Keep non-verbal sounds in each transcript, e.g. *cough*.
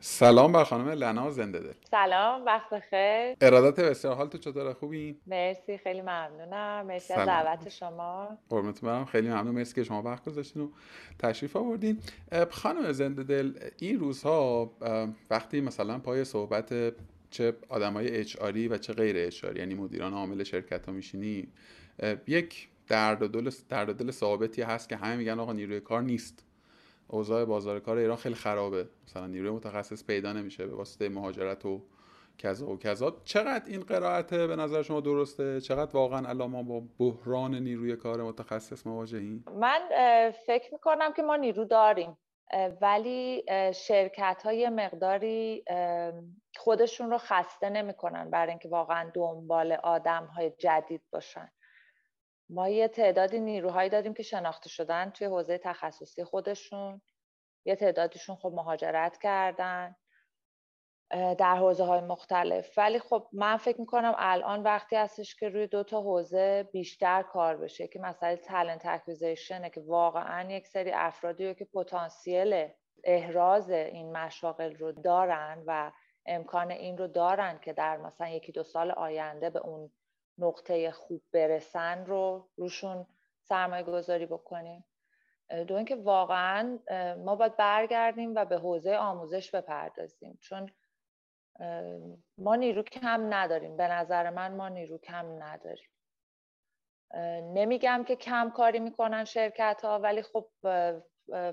سلام بر خانم لنا زنده دل. سلام وقت خیر. ارادت بسیار حال تو چطوره؟ خوبی؟ مرسی خیلی ممنونم. مرسی از دعوت شما. قربونت برم. خیلی ممنون. مرسی که شما وقت گذاشتین و تشریف آوردین. خانم زنده دل این روزها وقتی مثلا پای صحبت چه آدمای اچ و چه غیر اچ یعنی مدیران عامل شرکت ها میشینی یک درد و دل درد و دل ثابتی هست که همه میگن آقا نیروی کار نیست. اوضاع بازار کار ایران خیلی خرابه. مثلا نیروی متخصص پیدا نمیشه به واسطه مهاجرت و کذا و کذا. چقدر این قرائت به نظر شما درسته؟ چقدر واقعا الان ما با بحران نیروی کار متخصص مواجهیم؟ من فکر می‌کنم که ما نیرو داریم. ولی شرکت های مقداری خودشون رو خسته نمی‌کنن برای اینکه واقعا دنبال آدم های جدید باشن. ما یه تعدادی نیروهایی داریم که شناخته شدن توی حوزه تخصصی خودشون. یه تعدادیشون خب مهاجرت کردن در حوزه های مختلف. ولی خب من فکر می‌کنم الان وقتی هستش که روی دو تا حوزه بیشتر کار بشه که مسئله تالنت اکویزیشنه که واقعا یک سری افرادی که پتانسیل احراز این مشاغل رو دارن و امکان این رو دارن که در مثلا یکی دو سال آینده به اون نقطه خوب برسن رو روشون سرمایه گذاری بکنیم دو اینکه واقعا ما باید برگردیم و به حوزه آموزش بپردازیم. چون ما نیرو کم نداریم. به نظر من ما نیرو کم نداریم. نمیگم که کم کاری می‌کنن شرکت ها ولی خب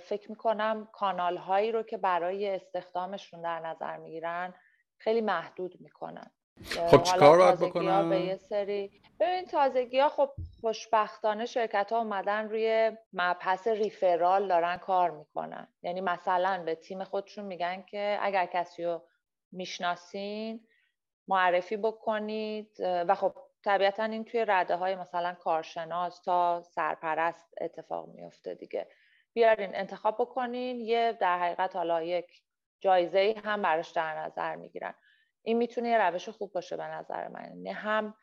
فکر می‌کنم کانال هایی رو که برای استخدامشون در نظر می‌گیرن خیلی محدود می‌کنن. خب چیکار باید بکنم به یه سری ببین تازگی ها خب خوشبختانه شرکت ها اومدن روی مبحث ریفرال دارن کار می‌کنن. یعنی مثلا به تیم خودشون میگن که اگر کسی رو می‌شناسین معرفی بکنید. و خب طبیعتا این توی رده های مثلا کارشناس تا سرپرست اتفاق میفته دیگه. بیارین انتخاب بکنین یه در حقیقت حالا یک جایزه هم براش در نظر می‌گیرن. این می‌تونه یه روش خوب باشه به نظر من. یعنی هم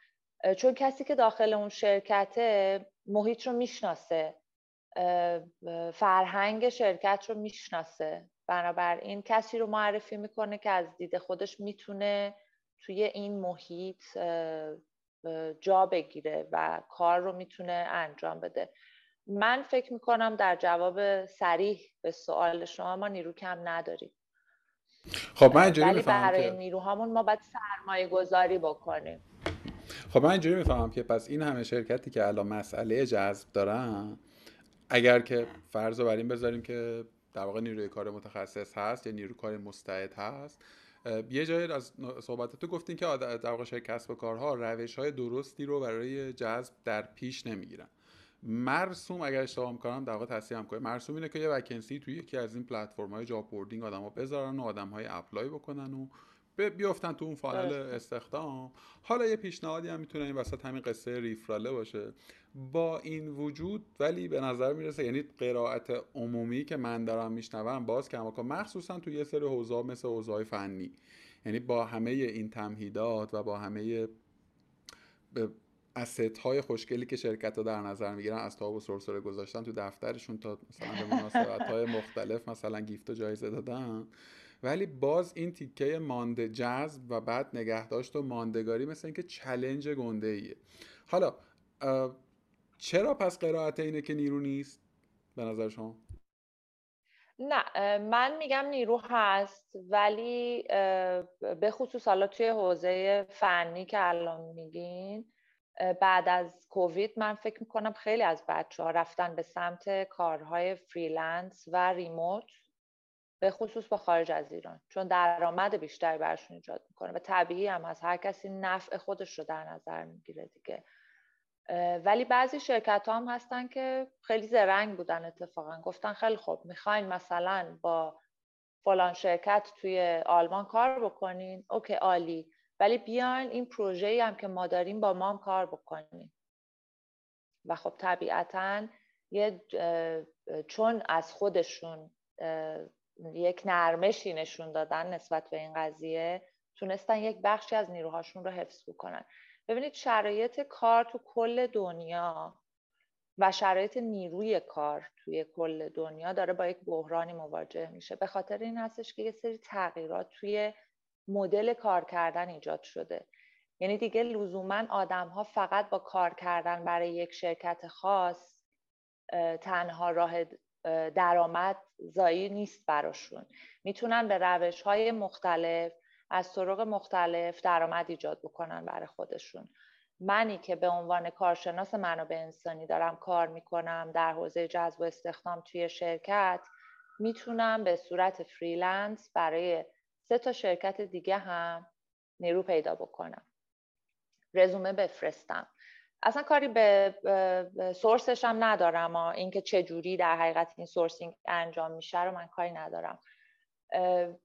چون کسی که داخل اون شرکته محیط رو می‌شناسه فرهنگ شرکت رو می‌شناسه. بنابراین کسی رو معرفی می‌کنه که از دید خودش می‌تونه توی این محیط جا بگیره و کار رو می‌تونه انجام بده. من فکر می‌کنم در جواب سریح به سوال شما ما نیرو کم نداریم. خب من اینجوری ولی برای نیروهامون ما باید سرمایه گذاری بکنیم. خب من اینجوری می‌فهمم که پس این همه شرکتی که الان مسئله جذب دارن اگر که فرض رو بر این بذاریم که در واقع نیروی کار متخصص هست یا نیروی کار مستعد هست یه جایی از صحبتاتو گفتین که در واقع شرکت کسب و کارها روش های درستی رو برای جذب در پیش نمی‌گیرن. مرسوم اگر اشتباه می‌کنم در واقع تصحیحم کنین. مرسوم اینه که یه vacancy توی یکی از این پلتفرم های job boarding آدما بذارن و آدم ها apply بکنن و بیافتن تو اون فانل استخدام. حالا یه پیشنهادی هم می‌تونه این وسط همین قصه ریفراله باشه. با این وجود ولی به نظر می‌رسه یعنی قرائت عمومی که من دارم میشنوم باز کماکان مخصوصا تو یه سری حوزه مثل حوزه فنی. یعنی با همه این تمهیدات و با همه اسست های خوشگلی که شرکت ها در نظر می‌گیرن از تاب و سرسره گذاشتن تو دفترشون تا مثلا به مناسبت های مختلف مثلا گیفت و جایزه دادن. ولی باز این تیکه مانده جذب و بعد نگهداشت و ماندگاری مثل اینکه challenge گنده ایه حالا چرا پس قرائت اینه که نیرو نیست؟ به نظر شما؟ نه من میگم نیرو هست ولی به خصوص حالا توی حوزه فنی که الان میگین بعد از کووید من فکر می‌کنم خیلی از بچه ها رفتن به سمت کارهای freelance و remote به خصوص با خارج از ایران چون درآمد بیشتری برشون ایجاد می‌کنه و طبیعی هم از هر کسی نفع خودش رو در نظر می‌گیره دیگه. ولی بعضی شرکت ها هم هستن که خیلی زرنگ بودن اتفاقا. گفتن خیلی خوب می‌خواین مثلا با فلان شرکت توی آلمان کار بکنین؟ اوکی عالی. ولی بیاین این پروژه هم که ما داریم با ما هم کار بکنیم. و خب طبیعتا یه چون از خودشون یک نرمشی نشون دادن نسبت به این قضیه تونستن یک بخشی از نیروهاشون رو حفظ بکنن. ببینید شرایط کار تو کل دنیا و شرایط نیروی کار توی کل دنیا داره با یک بحرانی مواجه میشه. به خاطر این هستش که یه سری تغییرات توی مدل کار کردن ایجاد شده. یعنی دیگه لزوما آدم ها فقط با کار کردن برای یک شرکت خاص تنها راه درآمد زایی نیست براشون. می‌تونن به روش های مختلف از طرق مختلف درآمد ایجاد بکنن برای خودشون. منی که به عنوان کارشناس منابع انسانی دارم کار می‌کنم در حوزه جذب و استخدام توی شرکت می‌تونم به صورت freelance برای سه تا شرکت دیگه هم نیرو پیدا بکنم. رزومه بفرستم. اصلا کاری به سورسش هم ندارم اینکه چه جوری در حقیقت این سورسینگ انجام میشه رو من کاری ندارم.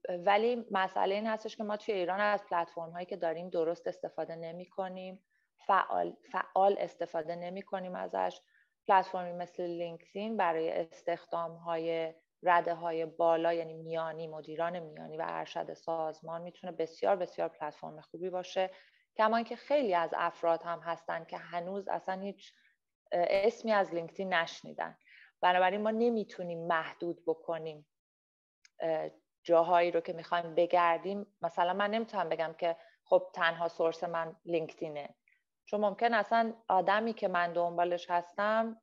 ولی مسئله این هستش که ما توی ایران از پلتفرم هایی که داریم درست استفاده نمی کنیم فعال, فعال استفاده نمی کنیم ازش. پلتفرمی مثل لینکدین برای استخدام های رده های بالا یعنی میانی مدیران میانی و ارشد سازمان می‌تونه بسیار بسیار پلتفرم خوبی باشه. کما که خیلی از افراد هم هستن که هنوز اصلا هیچ اسمی از لینکدین نشنیدن. بنابراین ما نمی‌تونیم محدود بکنیم جاهایی رو که می‌خوایم بگردیم. مثلا من نمی‌تونم بگم که خب تنها سورس من لینکدینه. چون ممکن اصلا آدمی که من دنبالش هستم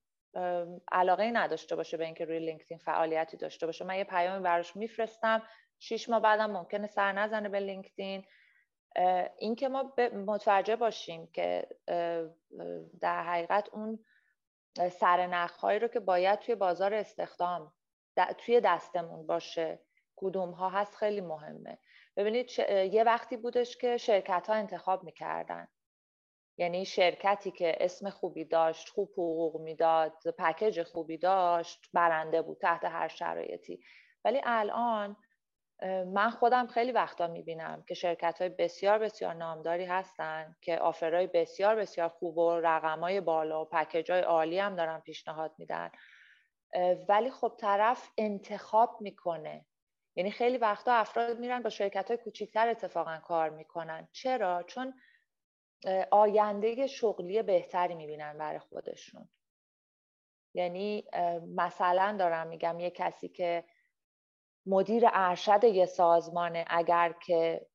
علاقه نداشته باشه به اینکه روی لینکدین فعالیتی داشته باشه. من یه پیامی براش میفرستم. شیش ماه بعدم ممکنه سر نزنه به لینکدین. اینکه ما متوجه باشیم که در حقیقت اون سرنخهایی رو که باید توی بازار استخدام توی دستمون باشه کدوم ها هست خیلی مهمه. ببینید یه وقتی بودش که شرکت ها انتخاب می‌کردن. یعنی شرکتی که اسم خوبی داشت خوب حقوق می‌داد پکیج خوبی داشت برنده بود تحت هر شرایطی. ولی الان من خودم خیلی وقتا می‌بینم که شرکت های بسیار بسیار نامداری هستن که آفرهای بسیار بسیار خوب و رقم های بالا و پکیج های عالی هم دارن پیشنهاد میدن. ولی خب طرف انتخاب می‌کنه. یعنی خیلی وقتا افراد میرن با شرکت های کوچیکتر اتفاقا کار می‌کنن. چرا؟ چون آینده شغلی بهتری می‌بینن برای خودشون. یعنی مثلا دارم میگم یه کسی که مدیر ارشد یه سازمانه اگر که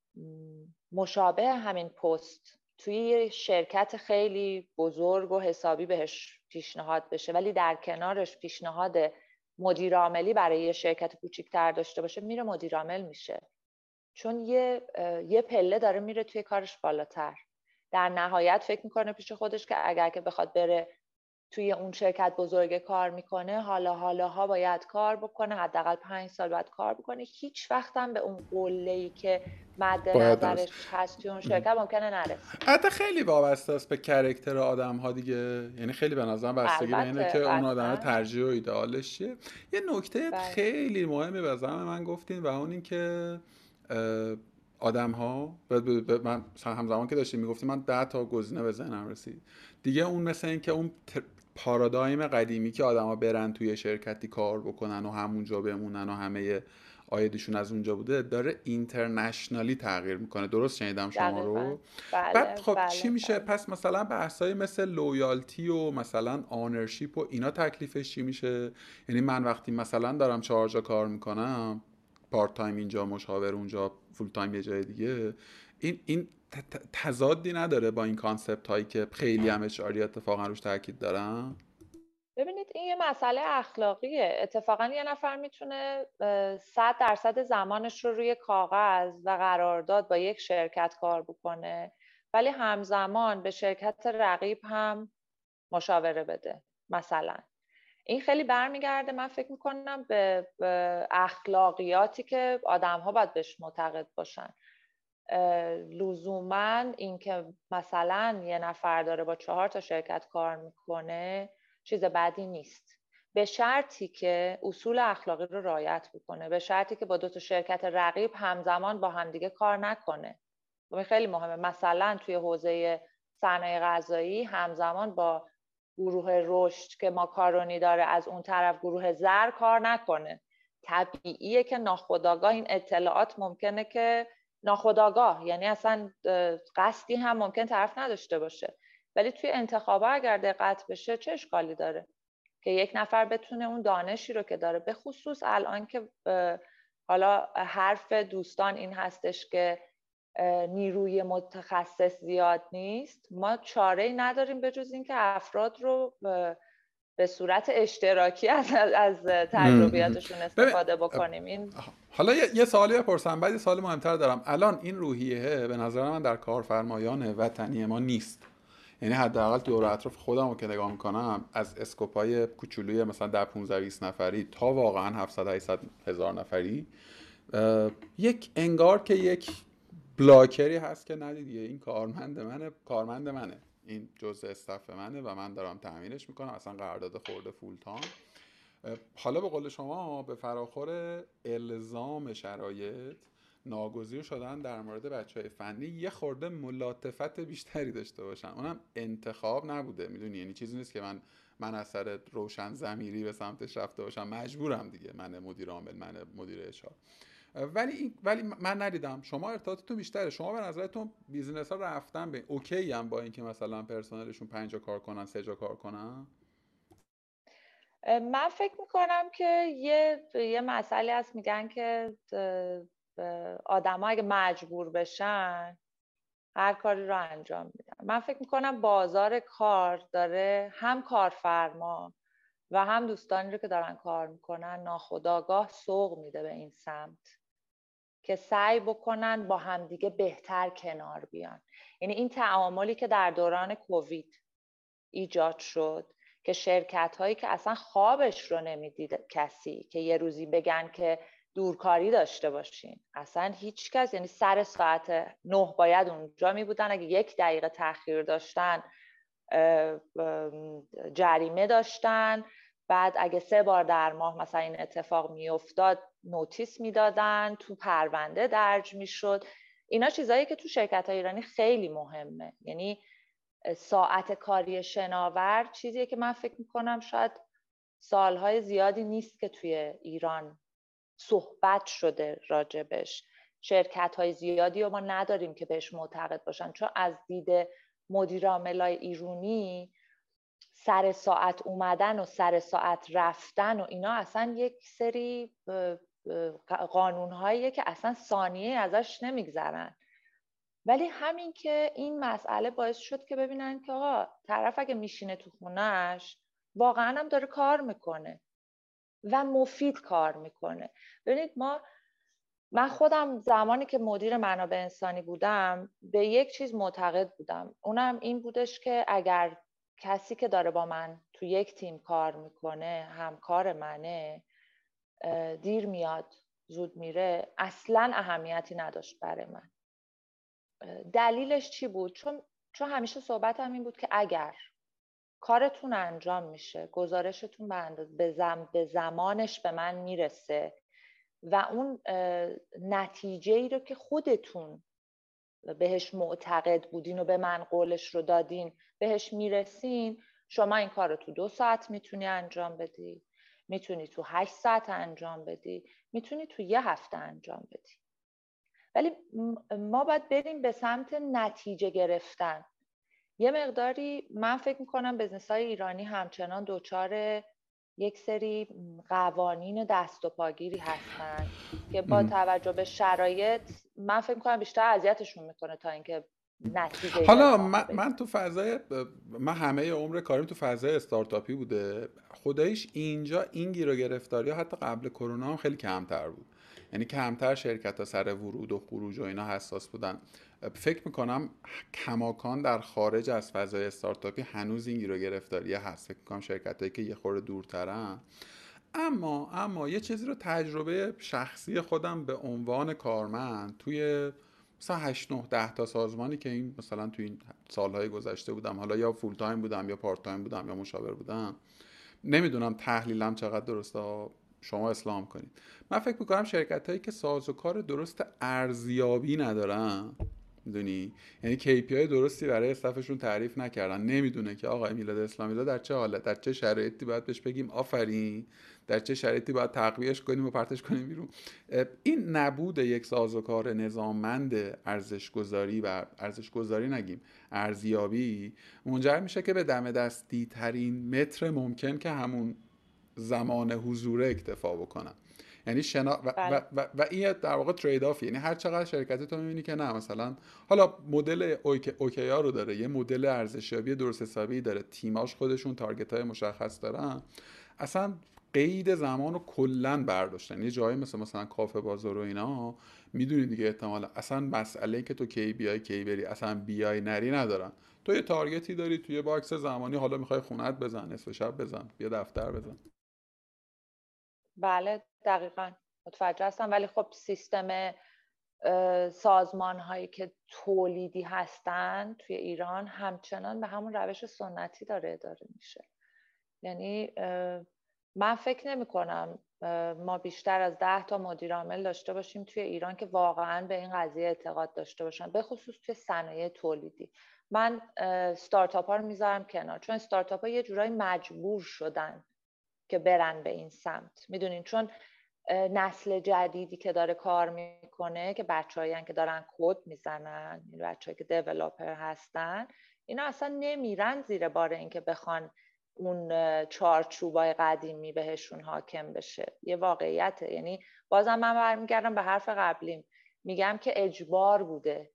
مشابه همین پست توی یه شرکت خیلی بزرگ و حسابی بهش پیشنهاد بشه ولی در کنارش پیشنهاد مدیر عاملی برای یه شرکت کوچیکتر داشته باشه میره مدیر عامل میشه. چون یه یه پله داره میره توی کارش بالاتر. در نهایت فکر می‌کنه پیش خودش که اگر که بخواد بره توی اون شرکت بزرگ کار می‌کنه حالا حالا ها باید کار بکنه حداقل پنج سال باید کار بکنه. هیچ وقت هم به اون قله ای که مد نظرش هست توی اون شرکت ممکنه نرسه. حتی خیلی وابسته است به کرکتر آدم ها دیگه. یعنی خیلی به نظرم بستگی به اینه که اون آدم ترجیح و ایدئالش چیه. یه نکته بله. خیلی مهمی به من گفتین و اون این که آدم ها من همزمان که داشتیم می‌گفتیم من ده تا گزینه به ذهنم رسید. دیگه اون مثل این که اون پارادایم قدیمی که آدما برن توی شرکتی کار بکنن و همونجا بمونن و همه آیدشون از اونجا بوده داره اینترنشنالی تغییر می‌کنه. درست شنیدم شما رو؟ بله، بعد خب بله، چی میشه؟ بله. پس مثلا بحثای مثل لویالتی و مثلا آنرشیپ و اینا تکلیفش چی میشه؟ یعنی من وقتی مثلا دارم چهار جا کار می‌کنم part time اینجا مشاور اونجا full time یه جای دیگه. این این تضادی نداره با این concept هایی که خیلی هم اشاری اتفاقا روش تاکید دارم ببینید این یه مسئله اخلاقیه. اتفاقا یه نفر می‌تونه صد درصد زمانش رو روی کاغذ و قرارداد با یک شرکت کار بکنه ولی همزمان به شرکت رقیب هم مشاوره بده مثلا. این خیلی برمیگرده من فکر می‌کنم به اخلاقیاتی که آدم ها باید بهش معتقد باشن. لزوما اینکه مثلا یه نفر داره با چهار تا شرکت کار می‌کنه چیز بدی نیست. به شرطی که اصول اخلاقی رو رعایت بکنه به شرطی که با دو تا شرکت رقیب همزمان با همدیگه کار نکنه. و این خیلی مهمه. مثلا توی حوزه صنایع غذایی همزمان با گروه رشد که ماکارونی داره از اون طرف گروه زر کار نکنه. طبیعیه که ناخداگاه این اطلاعات ممکنه که ناخداگاه یعنی اصلا قصدی هم ممکن طرف نداشته باشه. ولی توی انتخابا اگر دقت بشه چه اشکالی داره؟ که یک نفر بتونه اون دانشی رو که داره به خصوص الان که حالا حرف دوستان این هستش که نیروی متخصص زیاد نیست. ما چاره ای نداریم به جز اینکه افراد رو به صورت اشتراکی از از تجربیاتشون استفاده بکنیم. این حالا یه سوالی بپرسم بعد یه سوال مهمتر دارم. الان این روحیه به نظر من در کارفرمایان وطنی ما نیست. یعنی حداقل دور اطراف خودم رو که نگاه می‌کنم از اسکوپای کوچولوی مثلا در 15 20 نفری تا واقعا 700 800 هزار نفری یک انگار که یک بلاکری هست که ندیدیه این کارمند منه کارمند منه. این جزء استف منه و من دارم تعمیرش می‌کنم. اصلا قرارداد خورده فول تام حالا به قول شما به فراخور الزام شرایط ناگزیر شدن در مورد بچه های فنی یه خورده ملاطفت بیشتری داشته باشن. اونم انتخاب نبوده. می‌دونی؟ یعنی چیزی نیست که من من از سر روشن ضمیری به سمتش رفته باشم. مجبورم دیگه. من مدیر عامل من مدیر HR ولی ولی من ندیدم. شما ارتباطتون بیشتره. شما به نظرتون business ها رفتن به okay هم با اینکه مثلا پرسنلشون پنج جا کار کنن سه جا کار کنن؟ من فکر می‌کنم که یه یه مسئله هست. میگن که آدم اگه مجبور بشن هر کاری رو انجام میدن. من فکر می‌کنم بازار کار داره هم کارفرما و هم دوستانی رو که دارن کار می‌کنن ناخداگاه سوق میده به این سمت. که سعی بکنن با همدیگه بهتر کنار بیان. یعنی این تعاملی که در دوران کووید ایجاد شد که شرکت هایی که اصلا خوابش رو نمی‌دید کسی که یه روزی بگن که دورکاری داشته باشین. اصلا هیچ کس یعنی سر ساعت نه باید اونجا می بودن. اگه یک دقیقه تاخیر داشتن جریمه داشتن. بعد اگه سه بار در ماه مثلا این اتفاق میافتاد نوتیس می‌دادن تو پرونده درج می‌شد. اینا چیزایی که تو شرکت های ایرانی خیلی مهمه. یعنی ساعت کاری شناور چیزیه که من فکر می‌کنم شاید سالهای زیادی نیست که توی ایران صحبت شده راجبش. شرکت های زیادی رو ما نداریم که بهش معتقد باشن. چون از دید مدیر عاملای ایرونی سر ساعت اومدن و سر ساعت رفتن و اینا اصلا یک سری قانون که اصلا ثانیه ازش نمیگذرن. ولی همین که این مسئله باعث شد که ببینن که آقا طرف اگه میشینه تو خونش واقعا هم داره کار می‌کنه و مفید کار می‌کنه. ببینید ما من خودم زمانی که مدیر منابع انسانی بودم به یک چیز معتقد بودم. اونم این بودش که اگر کسی که داره با من تو یک تیم کار می‌کنه همکار منه دیر میاد زود میره اصلا اهمیتی نداشت برای من. دلیلش چی بود؟ چون چون همیشه صحبتم این بود که اگر کارتون انجام میشه گزارشتون به, زم، به زمانش به من می‌رسه و اون نتیجه ای رو که خودتون بهش معتقد بودین و به من قولش رو دادین بهش می‌رسین شما این کار رو تو دو ساعت می‌تونی انجام بدی. می‌تونی تو هشت ساعت انجام بدی. می‌تونی تو یه هفته انجام بدی. ولی ما باید بریم به سمت نتیجه گرفتن. یه مقداری من فکر می‌کنم بزنس های ایرانی همچنان دوچار یک سری قوانین دست و پاگیری هستن که با توجه به شرایط من فکر می‌کنم بیشتر اذیتشون می‌کنه تا اینکه نتیجه حالا من, من, تو فضای من همه عمر کاریم تو فضای استارتاپی بوده. خدایش اینجا این گیر و گرفتاری ها حتی قبل کرونا هم خیلی کمتر بود. یعنی کمتر شرکت ها سر ورود و خروج و اینا حساس بودن. فکر می‌کنم کماکان در خارج از فضای استارتاپی هنوز این گیر و گرفتاری هست. فکر می‌کنم شرکت هایی که یه خورده دورترن. اما اما یه چیزی رو تجربه شخصی خودم به عنوان کارمند توی مثلا 8 9 10 تا سازمانی که این مثلا توی این سالهای گذشته بودم حالا یا full time بودم یا part time بودم یا مشاور بودم نمی‌دونم تحلیلم چقدر درسته. شما اصلاح کنید من فکر می‌کنم شرکت هایی که ساز و کار درست ارزیابی ندارن می‌دونی؟ یعنی KPI درستی برای staff شون تعریف نکردن. نمی‌دونه که آقای میلاد اسلامی در چه حالت در چه شرایطی باید بهش بگیم آفرین. در چه شرایطی باید توبیخش کنیم و پرتش کنیم بیرون. این نبود یک سازوکار نظاممند ارزش گذاری و ارزش گذاری نگیم ارزیابی. منجر میشه که به دم دستی ترین متر ممکن که همون زمان حضور اکتفا بکنم. یعنی شنا و, بله. و, و, این در واقع trade-off یعنی هر چقدر شرکتی تو می‌بینی که نه مثلا حالا مدل OKR ها رو داره یه مدل ارزشیابی درست حسابی داره تیماش خودشون target های مشخص دارن. اصلا قید زمان رو کلا برداشتن. یه جایی مثل مثلا کافه بازار و اینا می‌دونی دیگه احتمالا. اصلا مسئله که تو کی بیای کی بری اصلا بیای نری ندارن. تو یه target ی داری توی box زمانی حالا می‌خوای خونت بزن نصف شب بزن بیا دفتر بزن. بله دقیقا. متوجه هستم. ولی خب سیستم سازمان هایی که تولیدی هستند توی ایران همچنان به همون روش سنتی داره اداره میشه. یعنی من فکر نمی کنم ما بیشتر از ده تا مدیر عامل داشته باشیم توی ایران که واقعا به این قضیه اعتقاد داشته باشن به خصوص توی صنایع تولیدی. من ستارتاپ ها رو می‌ذارم کنار. چون ستارتاپ ها یه جورایی مجبور شدن که برن به این سمت. می‌دونین؟ چون نسل جدیدی که داره کار می‌کنه که بچههایی که دارن کد می‌زنن این بچههایی که دیولاپر هستن اینا اصلا نمیرن زیر بار اینکه بخوان اون چارچوبای قدیمی بهشون حاکم بشه. یه واقعیته. یعنی بازم من برمیگردم به حرف قبلیم. میگم که اجبار بوده.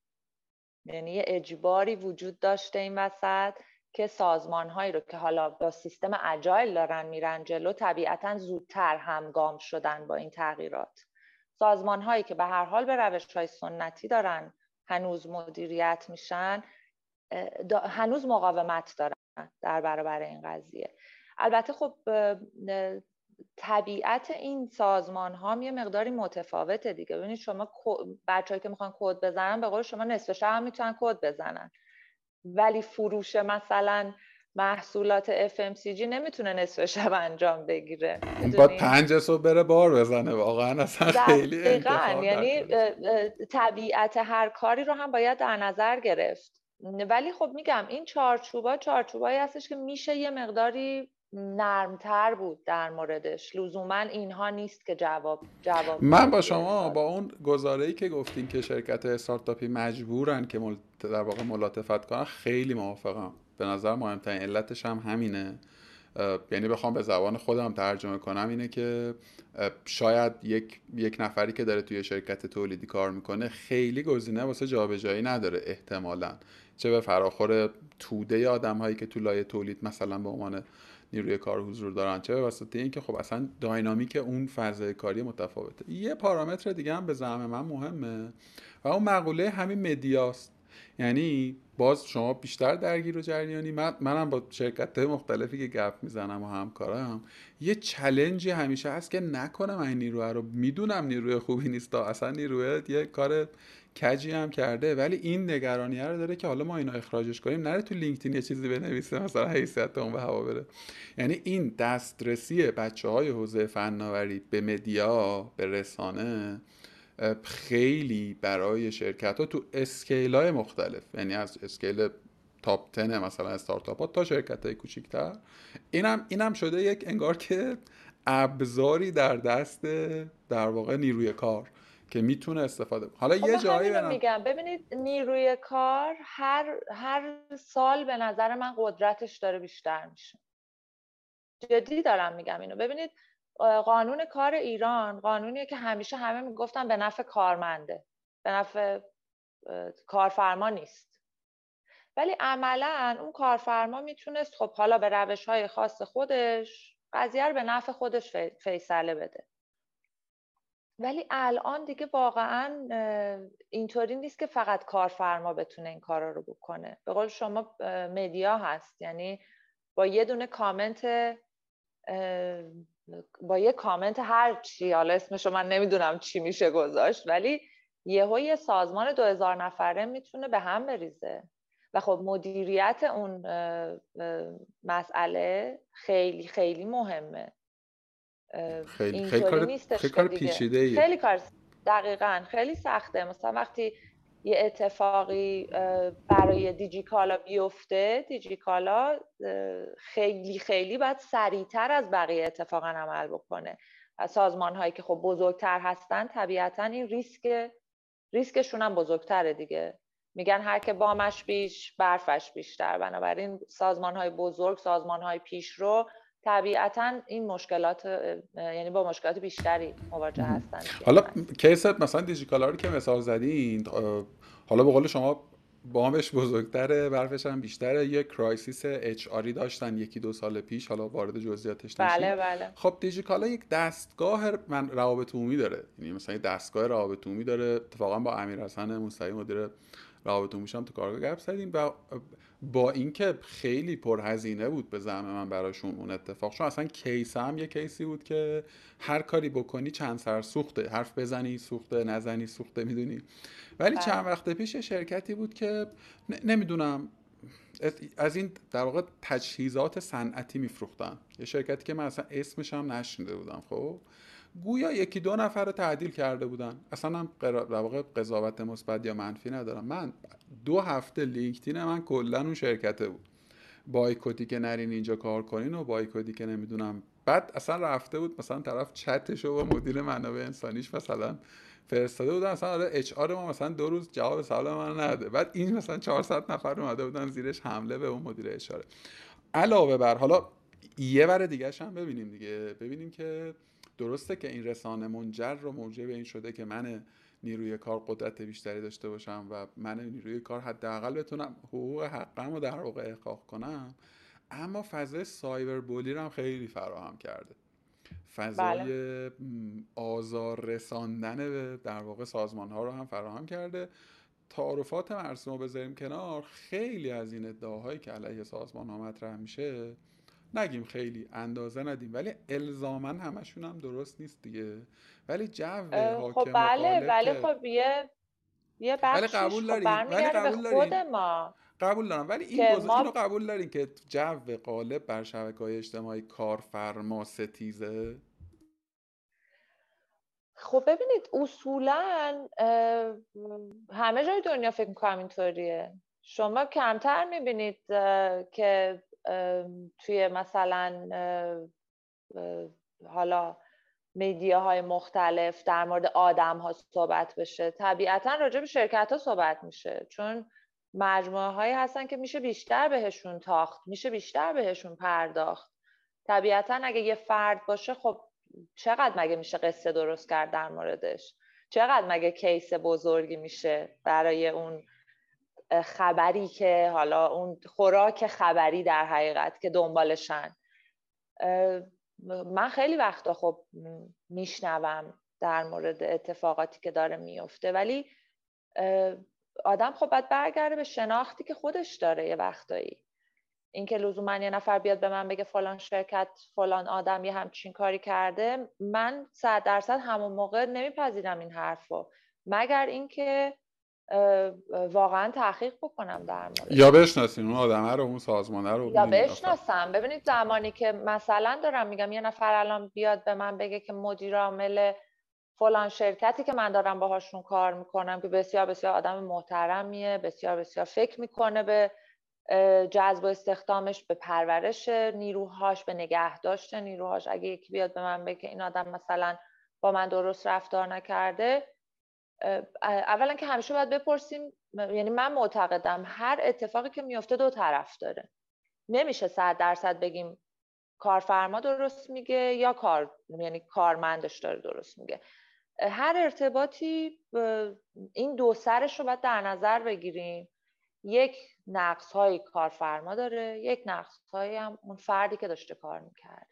یعنی یه اجباری وجود داشته این وسط. که سازمان هایی رو که حالا با سیستم اجایل دارن میرن جلو طبیعتا زودتر همگام شدن با این تغییرات. سازمان هایی که به هر حال به روش های سنتی دارن هنوز مدیریت میشن هنوز مقاومت دارن در برابر این قضیه. البته خب طبیعت این سازمان ها یه مقداری متفاوته دیگه. ببینید شما بچه‌ای که می‌خوان کد بزنن به قول شما نصف هم می‌تونن کد بزنن. ولی فروش مثلا محصولات FMCG نمی‌تونه نصف شب انجام بگیره. با پنج صبح بره بار بزنه. واقعا اصلا خیلی یعنی طبیعت هر کاری رو هم باید در نظر گرفت. ولی خب میگم این چارچوبا چارچوبایی هستش که میشه یه مقداری نرمتر بود در موردش. لزوما اینها نیست که جواب جواب من با شما با اون گزاره‌ای که گفتین که شرکت استارتاپی مجبورن که در واقع ملاتفت کنن خیلی موافقم. به نظر مهمترین علتش هم همینه. یعنی بخوام به زبان خودم ترجمه کنم اینه که شاید یک یک نفری که داره توی شرکت تولیدی کار می‌کنه خیلی گزینه واسه جابجایی نداره احتمالا. چه به فراخور توده آدم هایی که تو لایه تولید مثلا به عنوان نیروی کار حضور دارن. چه به واسطه اینکه خب اصلا داینامیک اون فضای کاری متفاوته. یه پارامتر دیگه هم به زعم من مهمه و اون مقوله همین مدیاست. یعنی باز شما بیشتر درگیر و جریانی. من منم با شرکت مختلفی که گپ می‌زنم و همکارم یه challenge ی همیشه هست که نکنم این نیروه رو. می‌دونم نیروی خوبی نیست. اصلا نیروی یه کار کجی هم کرده ولی این نگرانی رو داره که حالا ما اینو اخراجش کنیم. نره تو LinkedIn یه چیزی بنویسه مثلا حیثیت اون به هوا بره. یعنی این دسترسی بچه های حوزه فناوری به media به رسانه خیلی برای شرکت ها تو scale های مختلف. یعنی از scale تاپ 10 مثلا استارتاپ ها تا شرکت های کوچیکتر. اینم اینم شده یک انگار که ابزاری در دست در واقع نیروی کار. که می‌تونه استفاده حالا خب یه جایی بنام... میگم. ببینید نیروی کار هر هر سال به نظر من قدرتش داره بیشتر میشه. جدی دارم میگم اینو. ببینید قانون کار ایران قانونیه که همیشه همه می‌گفتن به نفع کارمنده به نفع کارفرما نیست. ولی عملا اون کارفرما می‌تونست خب حالا به روش های خاص خودش قضیه رو به نفع خودش فیصله بده. ولی الان دیگه واقعا اینطوری نیست که فقط کارفرما بتونه این کارا رو بکنه. به قول شما مدیا هست. یعنی با یه دونه کامنت با یه کامنت هر چی حالا اسمشو من نمی‌دونم چی میشه گذاشت ولی یه سازمان دو هزار نفره می‌تونه به هم بریزه. و خب مدیریت اون مسئله خیلی خیلی مهمه. خیلی خیلی کار, خیلی کار پیچیده خیلی کار دقیقا خیلی سخته. مثلا وقتی یه اتفاقی برای دیجیکالا بیفته دیجیکالا خیلی خیلی باید سریعتر از بقیه اتفاقا عمل بکنه. سازمان هایی که خب بزرگتر هستن طبیعتا این ریسک ریسکشون هم بزرگتره دیگه. میگن هر که بامش بیش برفش بیشتر. بنابراین سازمان های بزرگ سازمان های پیشرو طبیعتا این مشکلات یعنی با مشکلات بیشتری مواجه هستن حالا case مثلا دیجیکالا رو که مثال زدین حالا به قول شما بامش بزرگتره برفش هم بیشتره یه crisis HR ی داشتن یکی دو سال پیش حالا وارد جزئیاتش نشیم بله بله. خب دیجیکالا یک دستگاه من روابط عمومی داره. یعنی مثلا دستگاه روابط عمومی داره اتفاقا با امیر حسن مستقیم مدیر روابط عمومی تو کارگاه گپ زدیم و با اینکه خیلی پرهزینه بود به زعم من براشون اون اتفاق چون اصلا کیس هم یه کیسی بود که هر کاری بکنی چند سر سوخته حرف بزنی سوخته نزنی سوخته می‌دونی. ولی چند بله. وقت پیش شرکتی بود که نمی‌دونم از این در واقع تجهیزات صنعتی میفروختن. یه شرکتی که من اصلا اسمش هم نشنیده بودم خب؟ گویا یکی دو نفر رو تعدیل کرده بودن. اصلا هم در واقع قضاوت مثبت یا منفی ندارم. من دو هفته لینکدین من کلا اون شرکته بود. بایکوتی که نرین اینجا کار کنین و بایکوتی که نمی‌دونم. بعد اصلا رفته بود مثلا طرف چتش و مدیر منابع انسانیش مثلا فرستاده بودن. مثلا آره اچ آر ما مثلا دو روز جواب سوال من نده. بعد این مثلا 400 نفر اومده بودن زیرش حمله به اون مدیر اچ علاوه بر حالا یه بر دیگه هم ببینیم دیگه. ببینیم که درسته که این رسانه منجر رو موجب این شده که من نیروی کار قدرت بیشتری داشته باشم و من نیروی کار حداقل بتونم حقوق حقم رو در واقع احقاق کنم. اما فضای سایبر بولی رو هم خیلی فراهم کرده. فضای بله. آزار رساندن به در واقع سازمان ها رو هم فراهم کرده. تعارفات مرسوم رو بذاریم کنار. خیلی از این ادعاهایی که علیه سازمان ها مطرح میشه نگیم خیلی اندازه ندیم ولی الزاما همشون هم درست نیست دیگه. ولی جو حاکم خب بله ولی خب یه یه ولی قبول خب داریم ولی قبول داریم. ما. قبول دارم. ولی این گزارش ما... قبول دارین که جو غالب بر شبکه های اجتماعی کارفرما ستیزه. خب ببینید اصولا همه جای دنیا فکر می‌کنم اینطوریه. شما کمتر می‌بینید که توی مثلا حالا های مختلف در مورد آدم ها صحبت بشه. طبیعتا راجع به شرکت ها صحبت میشه. چون مجموعه هایی هستن که میشه بیشتر بهشون تاخت میشه بیشتر بهشون پرداخت. طبیعتا اگه یه فرد باشه خب چقدر مگه میشه قصه درست کرد در موردش؟ چقدر مگه کیس بزرگی میشه برای اون خبری که حالا اون خوراک خبری در حقیقت که دنبالشن. من خیلی وقتا خب میشنوم در مورد اتفاقاتی که داره میفته ولی آدم خب باید برگرده به شناختی که خودش داره یه وقتایی. اینکه لزوما یه نفر بیاد به من بگه فلان شرکت فلان آدم یه همچین کاری کرده من صد درصد همون موقع نمیپذیرم این حرفو. مگر اینکه واقعا تحقیق بکنم در مورد یا بشناسیم اون آدمه رو اون سازمانه رو یا بشناسم. ببینید زمانی که مثلا دارم میگم یه نفر الان بیاد به من بگه که مدیر عامل فلان شرکتی که من دارم باهاشون کار می‌کنم که بسیار بسیار آدم محترمیه بسیار بسیار فکر می‌کنه به جذب و استخدامش به پرورش نیروهاش به نگه نیروهاش. اگه یکی بیاد به من بگه این آدم مثلا با من درست رفتار نکرده اولا که همیشه باید بپرسیم یعنی من معتقدم هر اتفاقی که میفته دو طرف داره. نمیشه صد درصد بگیم کارفرما درست میگه یا کار یعنی کارمندش داره درست میگه. هر ارتباطی این دو سرش رو باید در نظر بگیریم. یک نقص های کارفرما داره یک نقص های هم اون فردی که داشته کار می‌کرد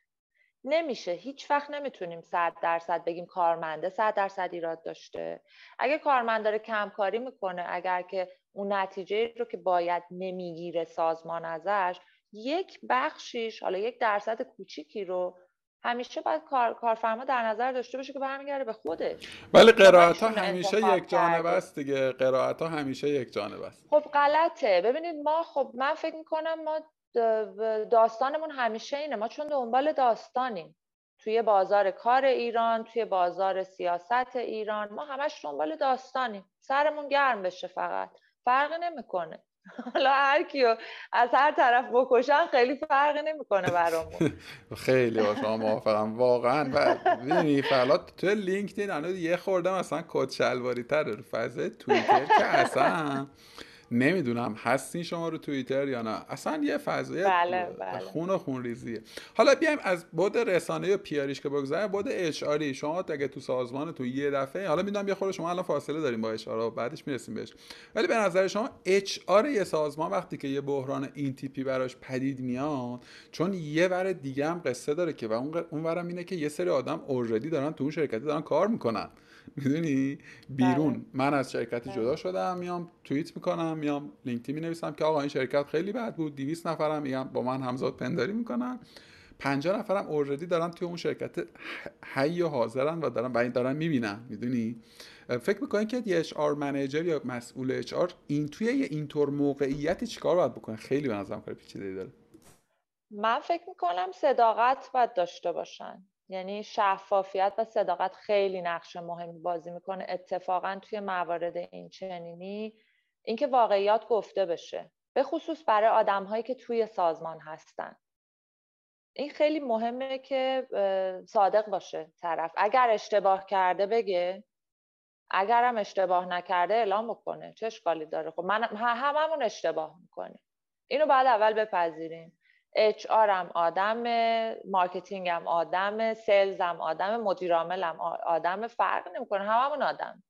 نمیشه. هیچ وقت نمی‌تونیم صد درصد بگیم کارمنده صد درصد ایراد داشته. اگه کارمند داره کمکاری می‌کنه اگر که اون نتیجه رو که باید نمی‌گیره سازمان ازش یک بخشیش حالا یک درصد کوچیکی رو همیشه باید کار، کارفرما در نظر داشته باشه که برمیگرده به خودش. ولی قرائت ها همیشه یک جانب است دیگه. قرائت ها همیشه یک جانب است. خب غلطه. ببینید ما خب من فکر می‌کنم ما داستانمون همیشه اینه. ما چون دنبال داستانیم. توی بازار کار ایران توی بازار سیاست ایران ما همش دنبال داستانیم. سرمون گرم بشه فقط. فرقی نمی‌کنه. حالا هر کیو از هر طرف بکشن خیلی فرقی نمی‌کنه برامون. *laughs* خیلی با شما موافقم. واقعا. و می‌دونی فعلا تو LinkedIn الان یه خورده مثلا کت شلواری رو فضای توییتر که اصلا. نمی‌دونم هستین شما رو توییتر یا نه. اصلا یه فضای بله بله. خون و خون ریزیه. حالا بیایم از بعد رسانه یا PR یش که بگذاریم بعد HR شما اگه تو سازمان تو یه دفعه حالا می‌دونم یه خورده شما الان فاصله داریم با HR و بعدش می‌رسیم بهش. ولی به نظر شما اچ یه سازمان وقتی که یه بحران این تیپی براش پدید میاد چون یه ور دیگه هم قصه داره که و اون اون اینه که یه سری آدم اوردی دارن تو اون شرکتی دارن کار می‌کنن. می‌دونی؟ بیرون. بله. من از شرکتی بله. جدا شدم میام توییت می‌کنم میام لینکدین می‌نویسم که آقا این شرکت خیلی بد بود 200 نفرم میگم با من همزاد پنداری می‌کنن. 50 نفرم اوردی دارن توی اون شرکت حی و حاضرن و دارن و دارن می‌بینن می‌دونی؟ فکر می‌کنین که یه اچ آر منیجر یا مسئول اچ آر این توی یه اینطور موقعیتی چیکار باید بکنه؟ خیلی به نظرم کار پیچیده‌ای داره. من فکر می‌کنم صداقت باید داشته باشن. یعنی شفافیت و صداقت خیلی نقش مهمی بازی می‌کنه. اتفاقا توی موارد این چنینی اینکه واقعیات گفته بشه به خصوص برای آدم هایی که توی سازمان هستن. این خیلی مهمه که صادق باشه طرف. اگر اشتباه کرده بگه اگرم اشتباه نکرده اعلام بکنه. چه اشکالی داره؟ خب من هممون اشتباه می‌کنیم. اینو باید اول بپذیریم. HR هم آدم marketing هم آدم sales هم آدم مدیر هم آدم. فرق نمی‌کنه هممون آدم.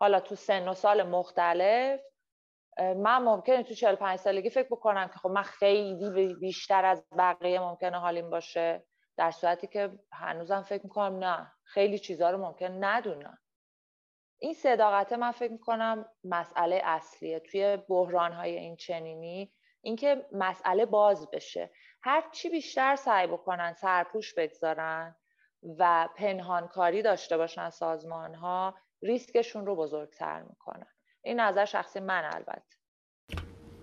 حالا تو سن و سال مختلف من ممکنه تو 45 سالگی فکر بکنم که خب من خیلی بیشتر از بقیه ممکنه حالیم باشه در صورتی که هنوزم فکر می‌کنم نه. خیلی چیزها رو ممکن ندونم. این صداقته من فکر می‌کنم مسئله اصلیه. توی بحران های این چنینی اینکه مسئله باز بشه. هر چی بیشتر سعی بکنن سرپوش بگذارن و پنهانکاری داشته باشن سازمان ها ریسکشون رو بزرگتر می‌کنن. این نظر شخصی من البته.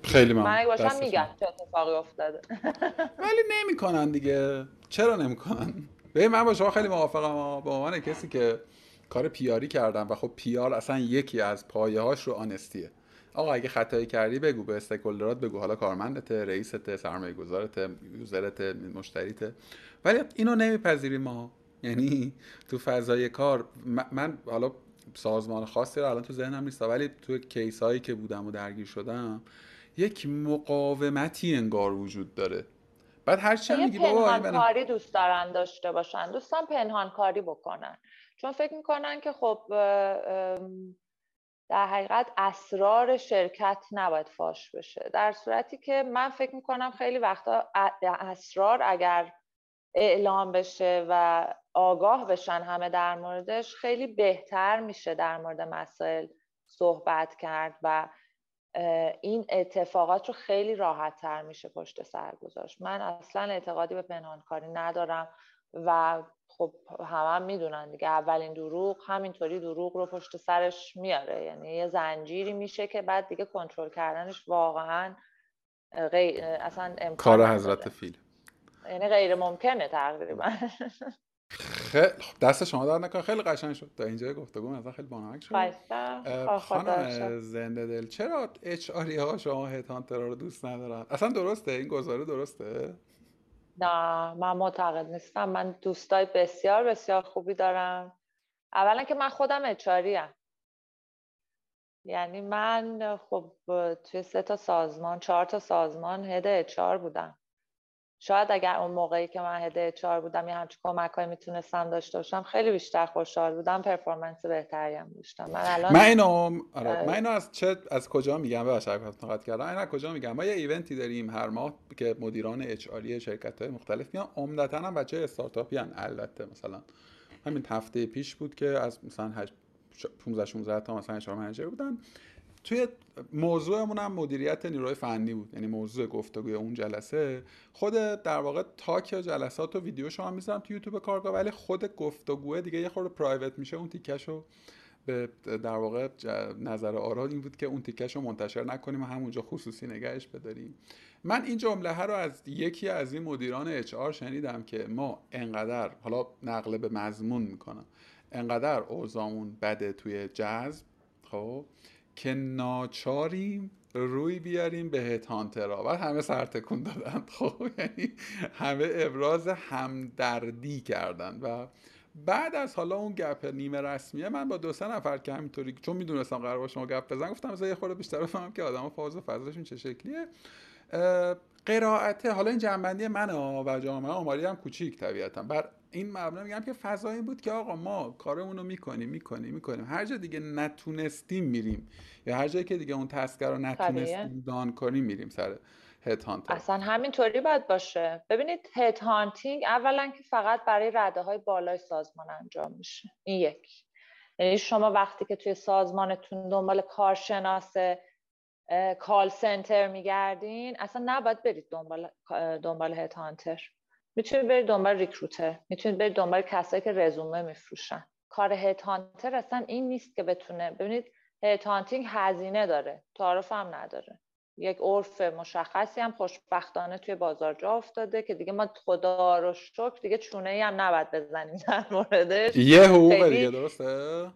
خیلی من من باشم میگم چه اتفاقی افتاده. *laughs* ولی نمی‌کنن دیگه. چرا نمی‌کنن؟ به من با شما خیلی موافقم به عنوان کسی که کار پیاری کردم و خب پیار اصلا یکی از پایه هاش رو آنستیه آقا اگه خطایی کردی بگو به استیکولدرات بگو. حالا کارمندت رئیست سرمایه گذارت یوزرت مشتریت ولی اینو نمیپذیریم ما. یعنی تو فضای کار من حالا سازمان خاصی رو الان تو ذهنم نیست ولی تو کیس هایی که بودم و درگیر شدم یک مقاومتی انگار وجود داره. بعد هر چی میگی بابا کاری دوست دارن داشته باشن. دوستان پنهان کاری بکنن. چون فکر می‌کنن که خب در حقیقت اسرار شرکت نباید فاش بشه. در صورتی که من فکر می‌کنم خیلی وقتا اسرار اگر اعلام بشه و آگاه بشن همه در موردش خیلی بهتر میشه در مورد مسائل صحبت کرد و این اتفاقات رو خیلی راحت تر میشه پشت سر گذاشت. من اصلا اعتقادی به پنهانکاری ندارم و خب همه هم می‌دونن دیگه. اولین دروغ همینطوری دروغ رو پشت سرش میاره. یعنی یه زنجیری میشه که بعد دیگه کنترل کردنش واقعا غیر اصلا امکان کار حضرت فیل. یعنی غیر ممکنه تقریبا. خیلی دست شما در نکن خیلی قشنگ شد. تا اینجا گفتگو مثلا خیلی بانمک شد. خانم زنده دل چرا اچ ها شما هتانتر رو دوست ندارن؟ اصلا درسته؟ این گزاره درسته؟ نه من معتقد نیستم. من دوستای بسیار بسیار خوبی دارم. اولا که من خودم اچاریم یعنی من خب توی سه تا سازمان چهار تا سازمان هد اچار بودم. شاید اگر اون موقعی که من هده چهار بودم یه همچین کمک می‌تونستم داشته باشم خیلی بیشتر خوشحال بودم پرفورمنس بهتری هم داشتم. من الان من اینو آره من اینو از چه از کجا میگم؟ ببخشید نقد کردم. این از کجا میگم؟ ما یه ایونتی داریم هر ماه که مدیران اچ آری شرکت های مختلف میان. عمدتا هم بچه استارتاپی ان البته مثلا. همین هفته پیش بود که از مثلا 15 16 تا مثلا اچ منیجر بودن. توی موضوعمون هم مدیریت نیروی فنی بود. یعنی موضوع گفتگوی اون جلسه. خود در واقع تاک جلسات و ویدیو شما می‌ذارم تو یوتیوب کارگاه ولی خود گفتگوه دیگه یه خورده پرایوت میشه. اون تیکشو به در واقع نظر آرا این بود که اون تیکش رو منتشر نکنیم و همونجا خصوصی نگهش بداریم. من این جمله رو از یکی از این مدیران اچ آر شنیدم که ما انقدر حالا نقل به مضمون می‌کنم انقدر اوضامون بده توی جذب خب؟ که ناچاریم روی بیاریم به هانترا. و همه سر تکون دادن. *laughs* خب یعنی همه ابراز همدردی کردن. و بعد از حالا اون گپ نیمه رسمیه من با دو سه نفر که همینطوری چون می‌دونستم قرار با شما گپ بزنم گفتم مثلا یه خورده بیشتر بفهمم که آدم فاز و فضاشون چه شکلیه. قرائته حالا این جنبندی منه و جامعه آماری هم کوچیک طبیعتا. بر این مبنا میگم که فضا این بود که آقا ما کارمون رو می‌کنیم می‌کنیم می‌کنیم. هر جا دیگه نتونستیم میریم. یا هر جایی که دیگه اون تسکر رو نتونستیم دان کنیم میریم سر هد هانتر اصلا همینطوری باید باشه. ببینید هد هانتینگ اولا که فقط برای رده های بالای سازمان انجام میشه. این یک یعنی شما وقتی که توی سازمانتون دنبال کارشناس کال سنتر میگردین اصلا نباید برید دنبال دنبال هد هانتر می‌تونید برید دنبال ریکروتر می‌تونید برید دنبال کسایی که رزومه میفروشن. کار هد هانتر اصلا این نیست که بتونه ببینید هد هانتینگ هزینه داره تعارف هم نداره. یک عرف مشخصی هم خوشبختانه توی بازار جا افتاده که دیگه ما خدا رو شکر دیگه چونه ای هم نباید بزنیم در موردش. یه حقوق دیگه درسته؟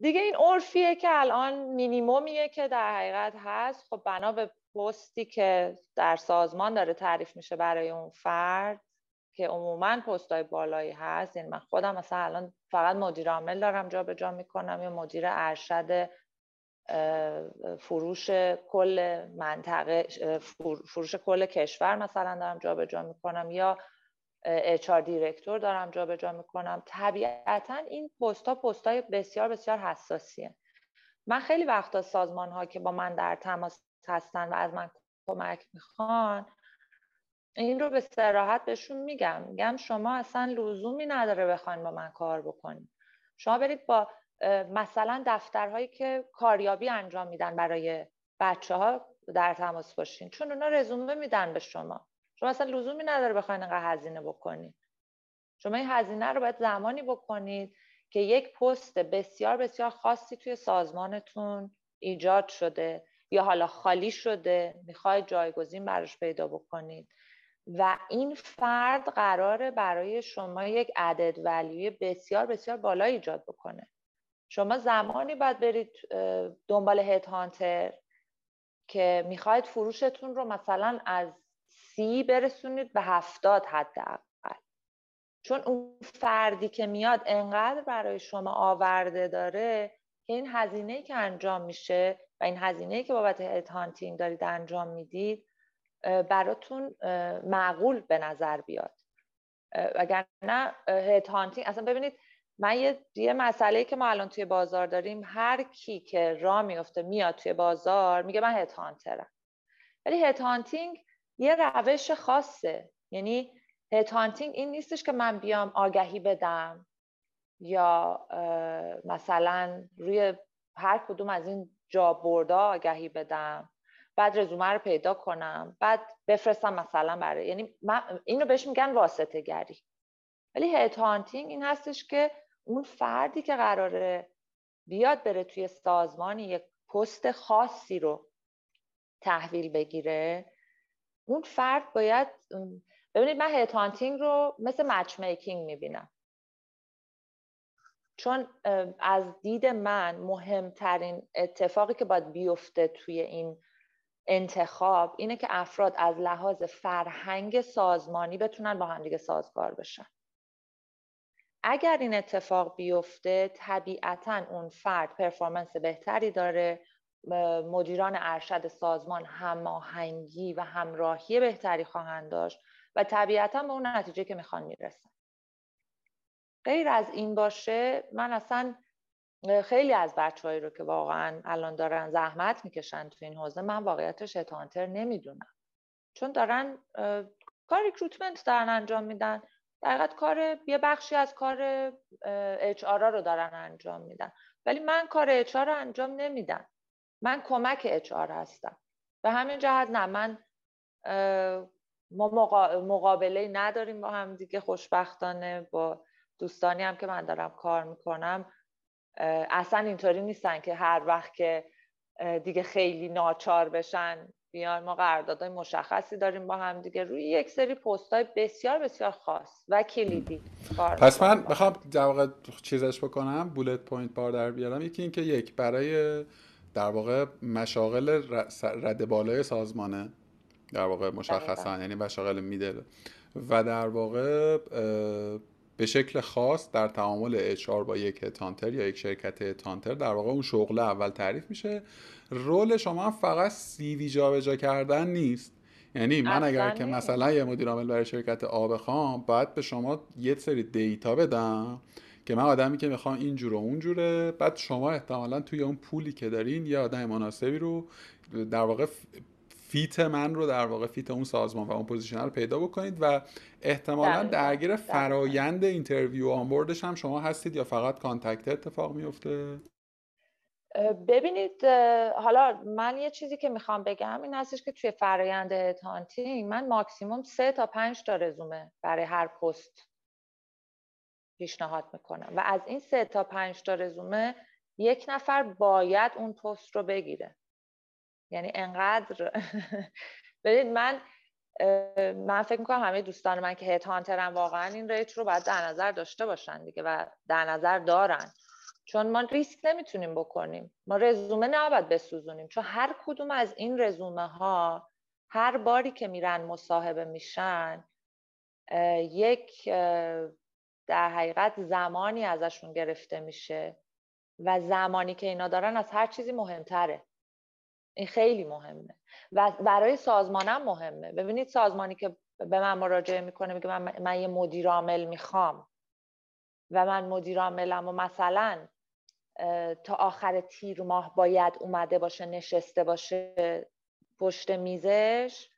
دیگه این عرفیه که الان مینیمومیه که در حقیقت هست. خب بنا به پستی که در سازمان داره تعریف میشه برای اون فرد که عموما پستای بالایی هست. یعنی من خودم مثلا الان فقط مدیر عامل دارم جابجا جا می‌کنم یا مدیر ارشد فروش کل منطقه فروش کل کشور مثلا دارم جابجا جا می‌کنم یا اچار دیرکتور دارم جابجا جا می‌کنم. طبیعتا این پست ها پست های بسیار بسیار حساسیه. من خیلی وقتا سازمان ها که با من در تماس هستن و از من کمک می‌خوان این رو به سراحت بهشون میگم. میگم شما اصلا لزومی نداره بخواین با من کار بکنید شما برید با مثلا دفترهایی که کاریابی انجام میدن برای بچه ها در تماس باشین چون اونا رزومه میدن به شما. شما اصلا لزومی نداره بخواین اینقدر هزینه بکنید شما این هزینه رو باید زمانی بکنید که یک پست بسیار بسیار خاصی توی سازمانتون ایجاد شده. یا حالا خالی شده می‌خواید جایگزین براش پیدا بکنید. و این فرد قراره برای شما یک عدد ولیوی بسیار بسیار بالا ایجاد بکنه. شما زمانی باید برید دنبال هد هانتر که می‌خواید فروشتون رو مثلا از سی برسونید به هفتاد حداقل. چون اون فردی که میاد انقدر برای شما آورده داره که این هزینه که انجام میشه این هزینه که بابت هد هانتینگ دارید انجام می‌دید براتون معقول به نظر بیاد. اگر نه هد هانتینگ اصلا ببینید من یه, یه مسئله که ما الان توی بازار داریم هر کی که راه میفته میاد توی بازار میگه من هد هانترم. ولی هد هانتینگ یه روش خاصه. یعنی هد هانتینگ این نیستش که من بیام آگهی بدم یا مثلا روی هر کدوم از این جا بردا آگهی بدم بعد رزومه رو پیدا کنم بعد بفرستم مثلا برای یعنی من اینو بهش میگن واسطه گری. ولی هانتینگ این هستش که اون فردی که قراره بیاد بره توی سازمانی یک پست خاصی رو تحویل بگیره اون فرد باید ببینید من هانتینگ رو مثل مچ میکینگ می‌بینم. چون از دید من مهمترین اتفاقی که باید بیفته توی این انتخاب اینه که افراد از لحاظ فرهنگ سازمانی بتونن با همدیگه سازگار بشن. اگر این اتفاق بیفته طبیعتا اون فرد پرفورمنس بهتری داره مدیران ارشد سازمان هماهنگی و همراهی بهتری خواهند داشت و طبیعتا به اون نتیجه که می‌خوان می‌رسن. غیر از این باشه من اصلا خیلی از بچههایی رو که واقعا الان دارن زحمت می‌کشن تو این حوزه من واقعیتش اتانتر نمی‌دونم. چون دارن کار ریکروتمنت دارن انجام میدن. در کار یه بخشی از کار اچ رو دارن انجام میدن. ولی من کار اچ رو انجام نمیدم. من کمک اچ هستم. به همین جهت نه من ما مقابله نداریم با هم دیگه خوشبختانه با دوستانی هم که من دارم کار می‌کنم اصلا اینطوری نیستن که هر وقت که دیگه خیلی ناچار بشن بیان ما قراردادهای مشخصی داریم با هم دیگه. روی یک سری پست های بسیار بسیار خاص و کلیدی پس من بخوام در واقع چیزش بکنم bullet point وار در بیارم. یکی اینکه یک برای در واقع مشاغل رده بالای سازمانه در واقع مشخصا یعنی مشاغل middle و در واقع به شکل خاص در تعامل اچ با یک تانتر یا یک شرکت تانتر در واقع اون شغل اول تعریف میشه. رول شما فقط سی وی جابجا کردن نیست. یعنی من اگر که مثلا یه مدیر عامل برای شرکت آ بخوام باید به شما یه سری دیتا بدم که من آدمی که می‌خوام اینجور و اونجوره بعد شما احتمالا توی اون پولی که دارین یه آدم مناسبی رو در واقع fit من رو در واقع fit اون سازمان و اون position رو پیدا بکنید و احتمالا درگیر فرایند interview onboard ش هم شما هستید یا فقط contact اتفاق میفته؟ ببینید حالا من یه چیزی که می‌خوام بگم این هستش که توی فرایند hunting من ماکسیموم سه تا پنج تا رزومه برای هر پست پیشنهاد می‌کنم و از این سه تا پنج تا رزومه یک نفر باید اون پست رو بگیره. یعنی انقدر *laughs* ببینید من من فکر می‌کنم همه دوستان من که هیت هانترن واقعا این ریت رو باید در نظر داشته باشن دیگه و در نظر دارن. چون ما ریسک نمی‌تونیم بکنیم. ما رزومه نباید بسوزونیم. چون هر کدوم از این رزومه ها هر باری که میرن مصاحبه میشن یک در حقیقت زمانی ازشون گرفته میشه و زمانی که اینا دارن از هر چیزی مهمتره. این خیلی مهمه. و برای سازمانم مهمه. ببینید سازمانی که به من مراجعه می‌کنه میگه من, من یه مدیر عامل می‌خوام. و من مدیر عاملم و مثلا تا آخر تیر ماه باید اومده باشه نشسته باشه پشت میزش.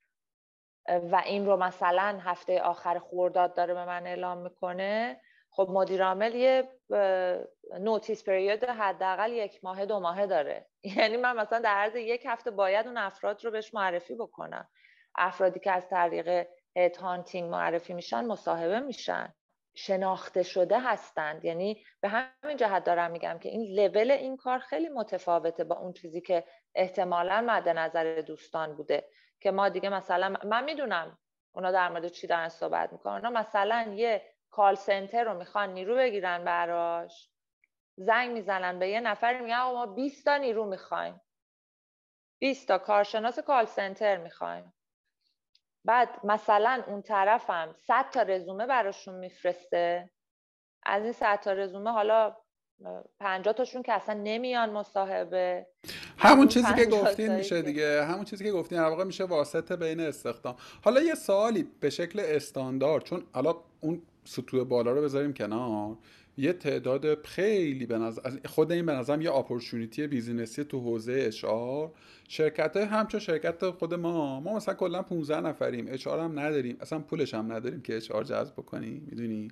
و این رو مثلا هفته آخر خورداد داره به من اعلام می‌کنه. خب مدیر عامل یه نوتیس پریود حداقل یک ماه دو ماهه داره. یعنی من مثلا در عرض یک هفته باید اون افراد رو بهش معرفی بکنم. افرادی که از طریق هانتینگ معرفی میشن مصاحبه میشن. شناخته شده هستند. یعنی به همین جهت دارم میگم که این لول این کار خیلی متفاوته با اون چیزی که احتمالا مد نظر دوستان بوده. که ما دیگه مثلا من می‌دونم اونا در مورد چی دارن صحبت می‌کنن. اونا مثلا یه کال سنتر رو می‌خوان نیرو بگیرن براش. زنگ می‌زنن به یه نفر میگن ما 20 تا نیرو می‌خوایم. 20 تا کارشناس کال سنتر می‌خوایم. بعد مثلا اون طرفم 100 تا رزومه براشون میفرسته. از این 100 تا رزومه حالا 50 تاشون که اصلا نمیان مصاحبه. همون چیزی که گفتین میشه دیگه. همون چیزی که گفتین در واقع میشه واسطه بین استخدام. حالا یه سوالی به شکل استاندارد چون حالا اون سطوح بالا رو بذاریم کنار. یه تعداد خیلی به نظر خود این به نظرم یه اپورتونیتی بیزینسی تو حوزه اشعار شرکت های همچون شرکت خود ما ما مثلا کلا 15 نفریم اشعار هم نداریم اصلا پولش هم نداریم که اشعار جذب بکنیم می‌دونی؟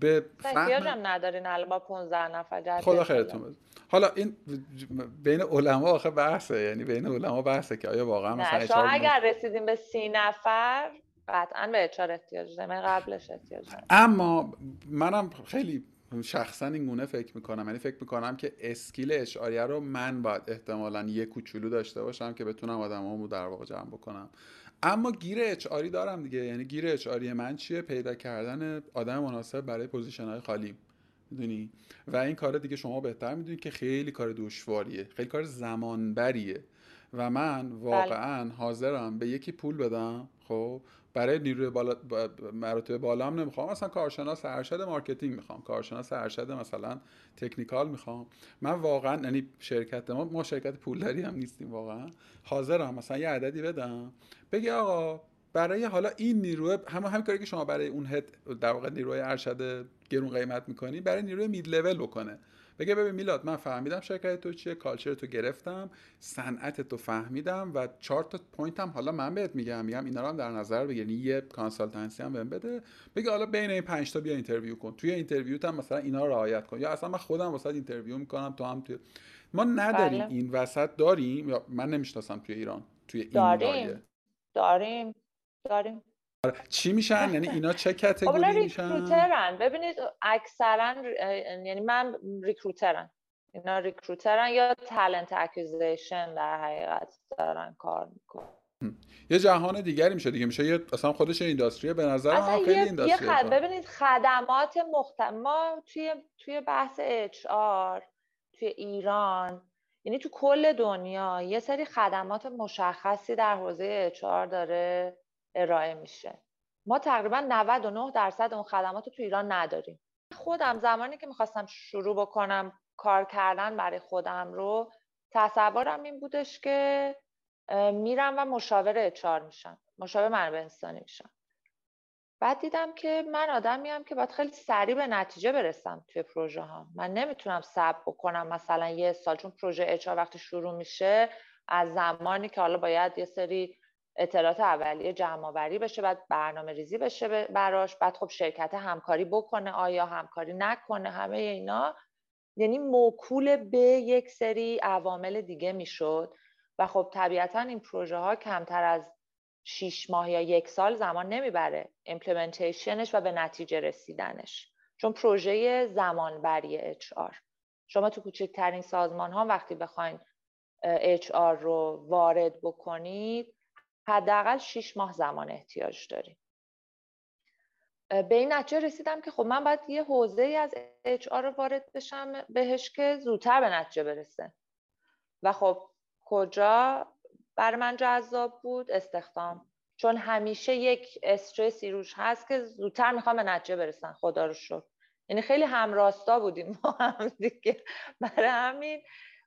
به فهم هم ندارین الان با 15 نفر جذب خدا خیرتون حالا این بین علما آخه بحثه یعنی بین علما بحثه که آیا واقعا مثلا شما اگر رسیدیم به سی نفر قطعا به HR احتیاج داریم قبلش احتیاج اما منم خیلی شخصا این گونه فکر می‌کنم. یعنی فکر می‌کنم که scale HR یه رو من باید احتمالا یه کوچولو داشته باشم که بتونم آدمامو در واقع جمع بکنم. اما گیر HR ی دارم دیگه. یعنی گیر HR ی من چیه؟ پیدا کردن آدم مناسب برای position های خالی. می‌دونی؟ و این کار دیگه شما بهتر می‌دونید که خیلی کار دشواریه. خیلی کار زمانبریه. و من بله. واقعا حاضرم به یکی پول بدم خب؟ برای نیروی بالا مراتب بالا هم نمی‌خوام. مثلا کارشناس ارشد marketing می‌خوام. کارشناس ارشد مثلا technical می‌خوام. من واقعا یعنی شرکت ما ما شرکت پولداری هم نیستیم واقعا. حاضرم. مثلا یه عددی بدم. بگی آقا برای حالا این نیروی همه همین کاری که شما برای اون head در واقع نیروی ارشد گرون قیمت می‌کنی برای نیروی mid level بکنه. بگه ببین میلاد من فهمیدم شرکت تو چیه culture تو گرفتم صنعت تو فهمیدم و چهار تا point هم حالا من بهت میگم میگم اینا رو هم در نظر بگیر. یعنی یه consultancy هم بهم بده. بگه حالا بین این 5 تا بیا interview کن. توی interview ت هم مثلا اینا رو رعایت کن. یا اصلا من خودم واسه interview می‌کنم تو هم توی ما نداریم بله. این وسط داریم. یا من نمی‌شناسم توی ایران توی این داریم. داریم. داریم. چی میشن؟ یعنی اینا چه category خب میشن؟ ریکروترن. ببینید اکثرا یعنی من recruiter ن. اینا recruiter ن یا talent acquisition در حقیقت دارن کار می‌کنن. یه جهان دیگری میشه دیگه. میشه یه اصلا خودش industry ه. به نظر من خیلی industry خد... ببینید خدمات مختلف ما توی توی بحث HR توی ایران یعنی تو کل دنیا یه سری خدمات مشخصی در حوزه اچ آر داره. ارائه میشه. ما تقریبا 99 درصد اون خدمات رو تو ایران نداریم. خودم زمانی که می‌خواستم شروع بکنم کار کردن برای خودم رو تصورم این بودش که میرم و مشاور اچار میشم مشاور منابع انسانی میشم. بعد دیدم که من آدمی که باید خیلی سریع به نتیجه برسم توی پروژه ها. من نمی‌تونم صبر بکنم مثلا یه سال چون پروژه اچار وقتی شروع میشه از زمانی که حالا باید یه سری اطلاعات اولیه جمع آوری بشه بعد برنامه ریزی بشه براش. بعد خب شرکت همکاری بکنه آیا همکاری نکنه همه اینا. یعنی موکول به یک سری عوامل دیگه می‌شد. و خب طبیعتا این پروژه ها کمتر از شیش ماه یا یک سال زمان نمی‌بره implementation ش و به نتیجه رسیدنش. چون پروژه زمانبری HR. شما تو کوچکترین سازمان ها وقتی بخواین اچ رو وارد بکنید حداقل شیش ماه زمان احتیاج داریم. به این نتیجه رسیدم که خب من باید یه حوزه از اچ آر رو وارد بشم بهش که زودتر به نتیجه برسه. و خب کجا؟ بر من جذاب بود استخدام. چون همیشه یک استرسی روش هست که زودتر می‌خوام به نتیجه برسن خدا رو شد یعنی خیلی همراستا بودیم ما هم دیگه. برای همین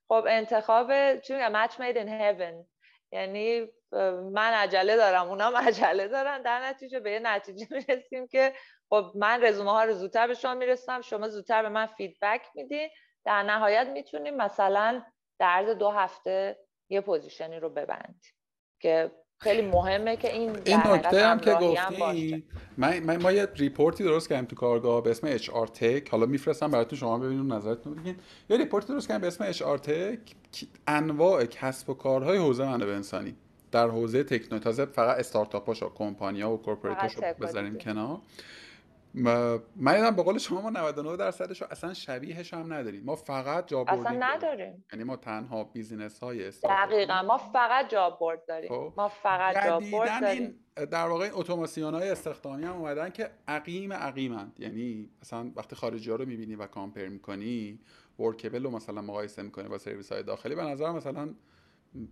خب انتخاب چون match made in heaven. یعنی من عجله دارم اونا *laughs* عجله دارن. در نتیجه به یه نتیجه می‌رسیم که خب من رزومه ها رو زودتر به شما می‌رسم شما زودتر به من feedback میدین. در نهایت می‌تونیم مثلا در دو هفته یه position ی رو ببندیم که خیلی مهمه که این این نکته هم که گفتی من ما یه report ی درست کردیم تو کارگاه به اسم HR tech. حالا میفرستم براتون شما ببینید نظرتون بگین. یه report ی درست کردیم به اسم HR tech. انواع کسب و کارهای حوزه منابع انسانی. در حوزه تکنو تازه فقط استارتاپاشو کمپانیا و corporate اشو بذاریم کنار. من یادم به قول شما ما 99 درصدش رو اصلا شبیهش هم نداریم. ما فقط job اصلا نداریم. یعنی ما تنها business های دقیقا. ما فقط job board داریم. خب. ما فقط job board داریم. در واقع اتوماسیون های استخدامی هم اومدن که عقیم عقیمند. یعنی مثلا وقتی خارجی ها رو می‌بینی و کامپر می‌کنی ورکبل رو مثلا مقایسه می‌کنی با سرویس های داخلی. به نظر مثلا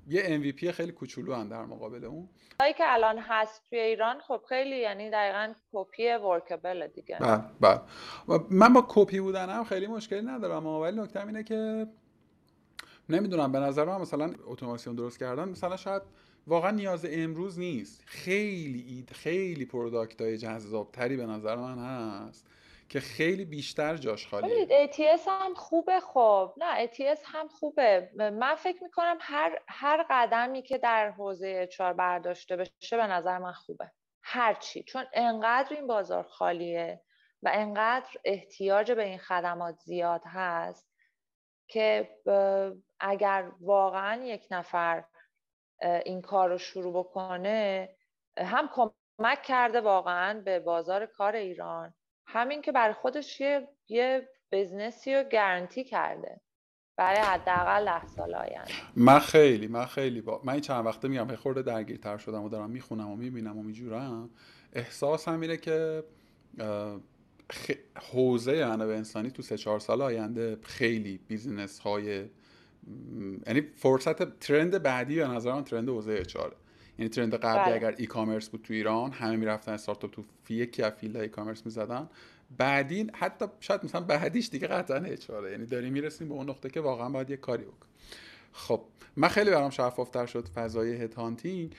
یه MVP خیلی کوچولو هم در مقابل اون. هایی که الان هست توی ایران خب خیلی یعنی دقیقا کپی ورکبل دیگه. بله بله. من با کپی بودنم خیلی مشکلی ندارم ولی نکته اینه که نمی‌دونم به نظر من مثلا اتوماسیون درست کردن مثلا شاید واقعا نیاز امروز نیست. خیلی اید خیلی پروداکت های جذاب تری به نظر من هست. که خیلی بیشتر جاش خالیه. ATS هم خوبه خب. نه ATS هم خوبه. من فکر می‌کنم هر, هر قدمی که در حوزه چار برداشته بشه به نظر من خوبه. هرچی چون انقدر این بازار خالیه و انقدر احتیاج به این خدمات زیاد هست که اگر واقعا یک نفر این کار رو شروع بکنه هم کمک کرده واقعا به بازار کار ایران همین که برای خودش یه, یه بزنسی رو گارانتی کرده برای حداقل ده سال آینده. من خیلی من خیلی با من چند وقته میگم یه خورده درگیرتر شدم و دارم می‌خونم و می‌بینم و میجورم. احساسم اینه که خ... حوزه منابع انسانی تو سه چهار سال آینده خیلی business های یعنی فرصت trend بعدی به نظر من trend حوزه HR ه. یعنی trend قبلی بله. اگر e-commerce بود تو ایران همه می‌رفتن استارتاپ تو یکی از field e-commerce می‌زدن. بعدی حتی شاید مثلا بعدیش دیگه قطعا HR ه یعنی داریم می‌رسیم به اون نقطه که واقعا باید یه کاری بکن خب من خیلی برام شفافتر شد فضای headhunting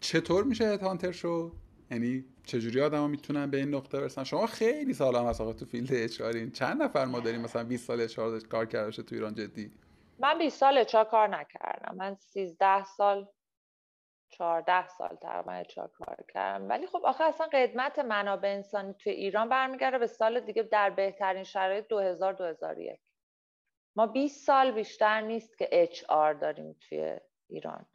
چطور میشه headhunter شد؟ یعنی چجوری آدما می‌تونن به این نقطه برسن؟ شما خیلی سال هم تو field HR ین چند نفر ما داریم مثلا 20 سال HR کار کرده تو ایران جدی؟ من 20 سال HR کار نکردم. من 13 سال 14 سال تقریبا HR کار کردم. ولی خب آخه اصلا قدمت منابع انسانی توی ایران برمیگرده به سال دیگه در بهترین شرایط 2000 2001 ما 20 سال بیشتر نیست که HR داریم توی ایران.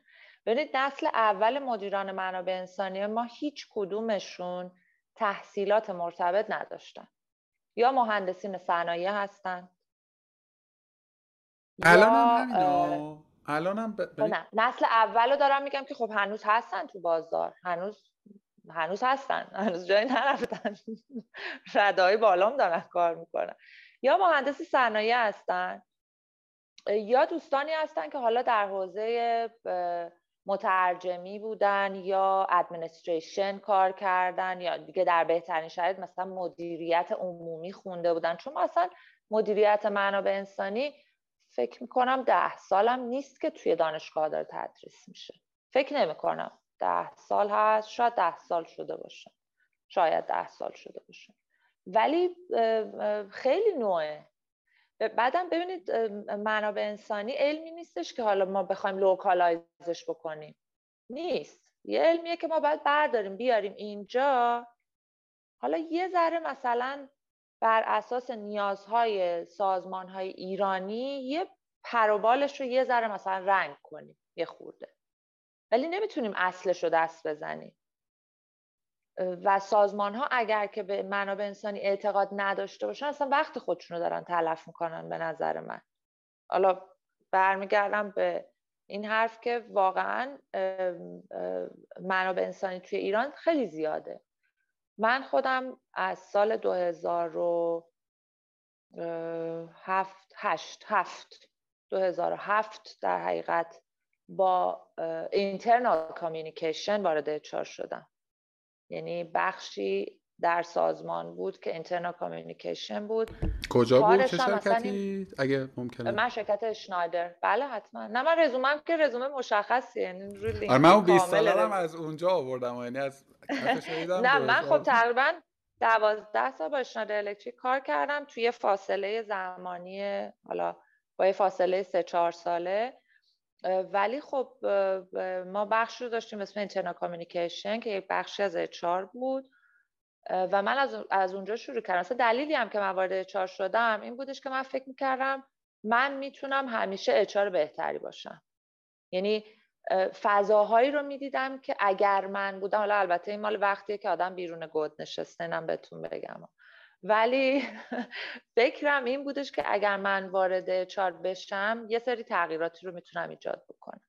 ببینید نسل اول مدیران منابع انسانی ما هیچ کدومشون تحصیلات مرتبط نداشتن. یا مهندسین صنایع هستن الان هم الانم ب... نه نسل اول رو دارم میگم که خب هنوز هستن تو بازار. هنوز هنوز هستن. هنوز جایی نرفتن. *laughs* ردای بالام دارن کار می‌کنن. یا مهندس صنایع هستن یا دوستانی هستن که حالا در حوزه مترجمی بودن یا ادمنستریشن کار کردن یا دیگه در بهترین شرایط مثلا مدیریت عمومی خونده بودن. چون مثلا مدیریت منابع انسانی فکر می‌کنم ده سالم نیست که توی دانشگاه داره تدریس میشه. فکر نمی‌کنم ده سال هست شاید ده سال شده باشه. شاید ده سال شده باشه. ولی خیلی نوعه. بعدم ببینید منابع انسانی علمی نیستش که حالا ما بخوایم لوکالایزش بکنیم. نیست. یه علمیه که ما باید برداریم بیاریم اینجا. حالا یه ذره مثلا بر اساس نیازهای سازمانهای ایرانی یه پروبالش رو یه ذره مثلا رنگ کنیم یه خورده. ولی نمی‌تونیم اصلش رو دست بزنیم. و سازمان ها اگر که به منابع انسانی اعتقاد نداشته باشن اصلا وقت خودشون رو دارن تلف می‌کنن به نظر من. حالا برمیگردم به این حرف که واقعا منابع انسانی توی ایران خیلی زیاده. من خودم از سال 2007 هشت هفت 2007 در حقیقت با internal communication وارد HR شدم. یعنی بخشی در سازمان بود که internal communication بود. کجا بود؟ چه شرکتی؟ اگه ممکنه. من شرکت اشنایدر بله حتما. نه من رزومم که رزومه مشخصیه. یعنی روی آره من اون 20 سالم از اونجا آوردم یعنی از نه من خب تقریبا دوازده سال با اشنایدر الکتریک کار کردم توی فاصله زمانی حالا با فاصله سه چهار ساله. ولی خب ما بخش رو داشتیم اسم اینترنال کامیونیکیشن که یک بخشی از اچار بود. و من از, از اونجا شروع کردم. اصلا دلیلی هم که من وارد اچار شدم این بودش که من فکر می‌کردم من می‌تونم همیشه اچار بهتری باشم. یعنی فضاهایی رو می‌دیدم که اگر من بودم حالا البته این مال وقتیه که آدم بیرون گود نشسته اینم بهتون بگم. ولی *laughs* فکرم این بودش که اگر من وارد چار بشم یه سری تغییراتی رو می‌تونم ایجاد بکنم.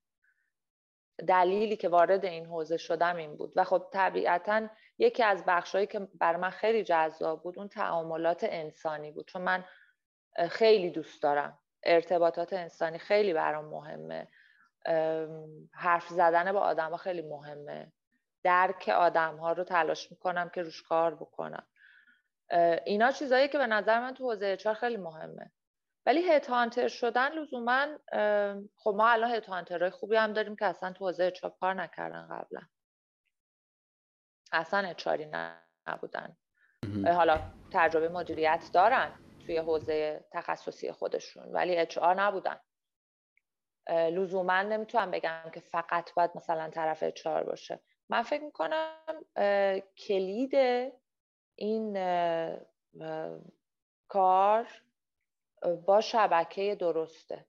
دلیلی که وارد این حوزه شدم این بود. و خب طبیعتا یکی از بخشهایی که بر من خیلی جذاب بود اون تعاملات انسانی بود. چون من خیلی دوست دارم. ارتباطات انسانی خیلی برام مهمه. حرف زدن با آدم ها خیلی مهمه. درک آدم ها رو تلاش می‌کنم که روش کار بکنم. اینا چیزایی که به نظر من تو حوزه اچار خیلی مهمه. ولی هت هانتر شدن لزوما خب ما الان هت هانترهای خوبی هم داریم که اصلا تو حوزه اچار کار نکردن قبلا. اصلا اچاری نبودن. حالا تجربه مدیریت دارن توی حوزه تخصصی خودشون ولی اچ نبودن. لزوما نمی‌تونم بگم که فقط باید مثلا طرف اچ باشه. من فکر می‌کنم کلید این کار با شبکه درسته.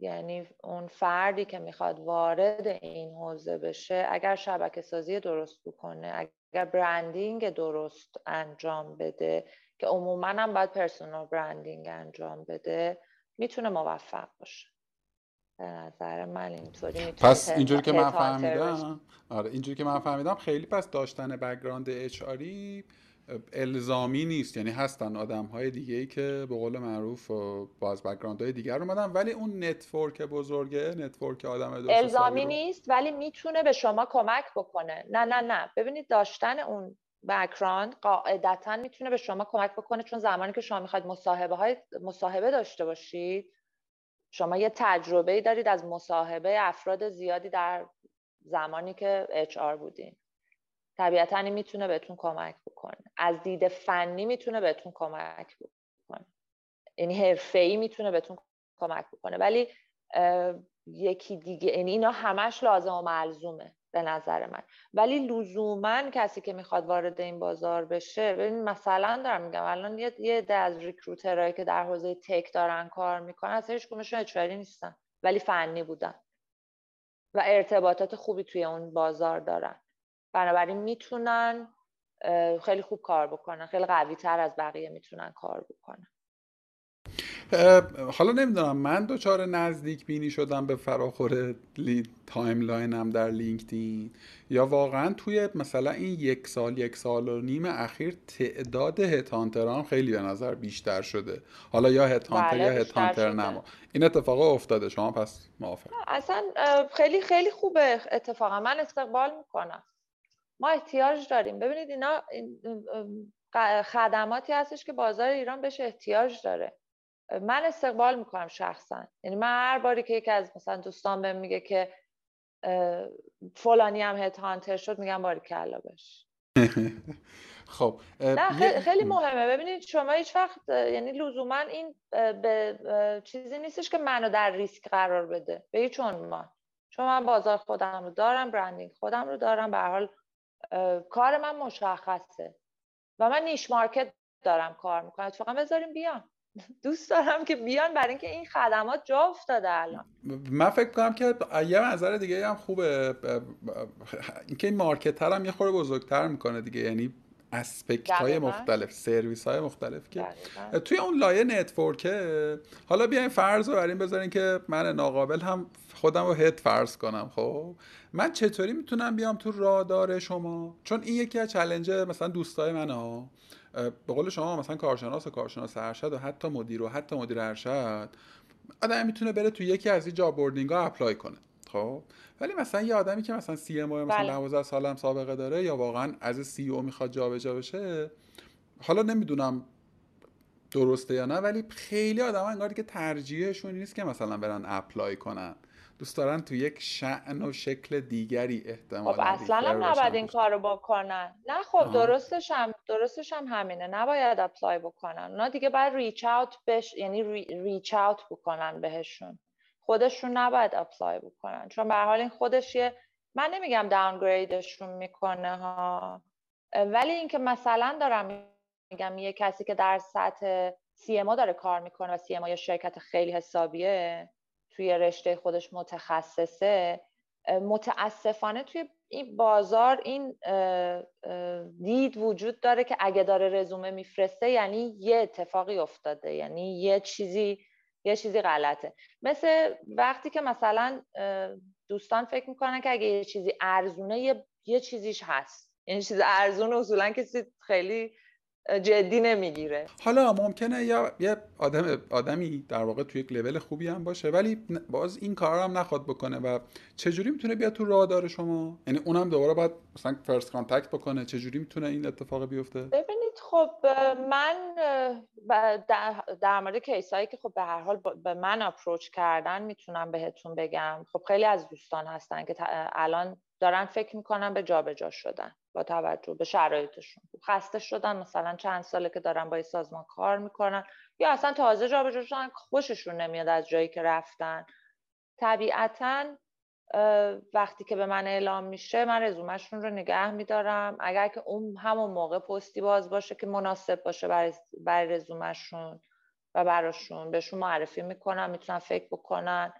یعنی اون فردی که می‌خواد وارد این حوزه بشه اگر شبکه سازی درست بکنه اگر برندینگ درست انجام بده که عموما هم باید پرسونال برندینگ انجام بده می‌تونه موفق باشه. به نظر من اینطوری پس اینجوری که من فهمیدم آره اینجوری که من فهمیدم خیلی پس داشتن background HR الزامی نیست. یعنی هستن آدم های دیگه ای که به قول معروف با از background های دیگر اومدن ولی اون network بزرگه network آدم الزامی نیست ولی می‌تونه به شما کمک بکنه. نه نه نه. ببینید داشتن اون background قاعدتا می‌تونه به شما کمک بکنه چون زمانی که شما می‌خواید مصاحبه های مصاحبه داشته باشید شما یه تجربه ای دارید از مصاحبه افراد زیادی در زمانی که اچ آر بودین. طبیعتا این می‌تونه بهتون کمک بکنه. از دید فنی می‌تونه بهتون کمک بکنه. یعنی حرفه ای می‌تونه بهتون کمک بکنه. ولی یکی دیگه یعنی اینا همش لازم و ملزومه. به نظر من. ولی لزوما کسی که می‌خواد وارد این بازار بشه ببین مثلا دارم میگم الان یه یه ده از ریکروترهایی که در حوزه تک دارن کار می‌کنن از هیچ کدومشون اچاری نیستن ولی فنی بودن و ارتباطات خوبی توی اون بازار دارن. بنابراین می‌تونن خیلی خوب کار بکنن خیلی قوی تر از بقیه می‌تونن کار بکنن. حالا نمی‌دونم من دچار نزدیک بینی شدم به فراخور timeline م در لینکدین یا واقعا توی مثلا این یک سال یک سال و نیم اخیر تعداد هتانتران خیلی به نظر بیشتر شده. حالا یا هتانتر بله، یا هتانتر نما. این اتفاق افتاده شما پس موافق. اصلا خیلی خیلی خوبه اتفاقا. من استقبال می‌کنم. ما احتیاج داریم. ببینید اینا خدماتی هستش که بازار ایران بهش احتیاج داره. من استقبال می‌کنم شخصا. یعنی من هر باری که یکی از مثلا دوستان بهم میگه که فلانی هم هانتر شد میگم باری کلا بش *laughs* خب نه خیلی مهمه. ببینید شما هیچ وقت یعنی لزوما این به چیزی نیستش که منو در ریسک قرار بده. به هیچ عنوان. چون من بازار خودم رو دارم برندینگ خودم رو دارم به حال کار من مشخصه. و من نیش مارکت دارم کار می‌کنم. اتفاقا بذاریم بیان دوست دارم که بیان برای اینکه این خدمات جا افتاده الان. من فکر کنم که یه منظر دیگه هم خوبه. اینکه این market هم یه خورده بزرگتر می‌کنه دیگه. یعنی aspect های مختلف سرویس های مختلف که توی اون لایه network ه. حالا بیاین فرض رو بریم بذارین که من ناقابل هم خودم رو head فرض کنم خب؟ من چطوری می‌تونم بیام تو رادار شما؟ چون این یکی از challenge مثلا دوستای من ها. به قول شما مثلا کارشناس و کارشناس ارشد و حتی مدیر و حتی مدیر ارشد آدم می‌تونه بره تو یکی از این job boarding ها apply کنه. خب؟ ولی مثلا یه آدمی که مثلا سی ام مثلا 12 بله. سالم سابقه داره یا واقعا از سی او می‌خواد جابجا بشه حالا نمی‌دونم درسته یا نه ولی خیلی آدم انگار که ترجیحشون نیست که مثلا برن apply کنن. دوست دارن تو یک شأن و شکل دیگری احتمال خب اصلا هم نباید این کار رو بکنن. نه خب درستش هم درستش هم همینه. نباید apply بکنن. اونا دیگه باید reach out بش یعنی reach out بکنن بهشون. خودشون نباید اپلای بکنن. چون به حال این خودش یه من نمیگم داونگریدشون می‌کنه ها. ولی اینکه مثلا دارم میگم یه کسی که در سطح سی داره کار می‌کنه و سی یا شرکت خیلی حسابیه توی رشته خودش متخصصه متاسفانه توی این بازار این دید وجود داره که اگه داره رزومه میفرسته یعنی یه اتفاقی افتاده یعنی یه چیزی یه چیزی غلطه. مثل وقتی که مثلا دوستان فکر می‌کنن که اگه یه چیزی ارزونه یه, یه چیزیش هست. یعنی چیز ارزون اصولا کسی خیلی جدی نمی‌گیره. حالا ممکنه یا یه آدم آدمی در واقع توی یک لول خوبی هم باشه ولی باز این کار هم نخواد بکنه و چجوری می‌تونه بیاد تو radar شما؟ یعنی اونم دوباره باید مثلا first contact بکنه چجوری می‌تونه این اتفاق بیفته؟ ببینید خب من در مورد کیسایی که خب به هر حال به من اپروچ کردن می‌تونم بهتون بگم. خب خیلی از دوستان هستن که الان دارن فکر می‌کنن به جابجا شدن. با توجه به شرایطشون. خسته شدن مثلا چند ساله که دارن با سازمان کار می‌کنن. یا اصلا تازه جابجا شدن خوششون نمیاد از جایی که رفتن. طبیعتا وقتی که به من اعلام میشه من رزومهشون رو نگه میدارم. اگر که اون همون موقع پستی باز باشه که مناسب باشه برای, رزومهشون و براشون بهشون معرفی می‌کنم می‌تونن فکر بکنن.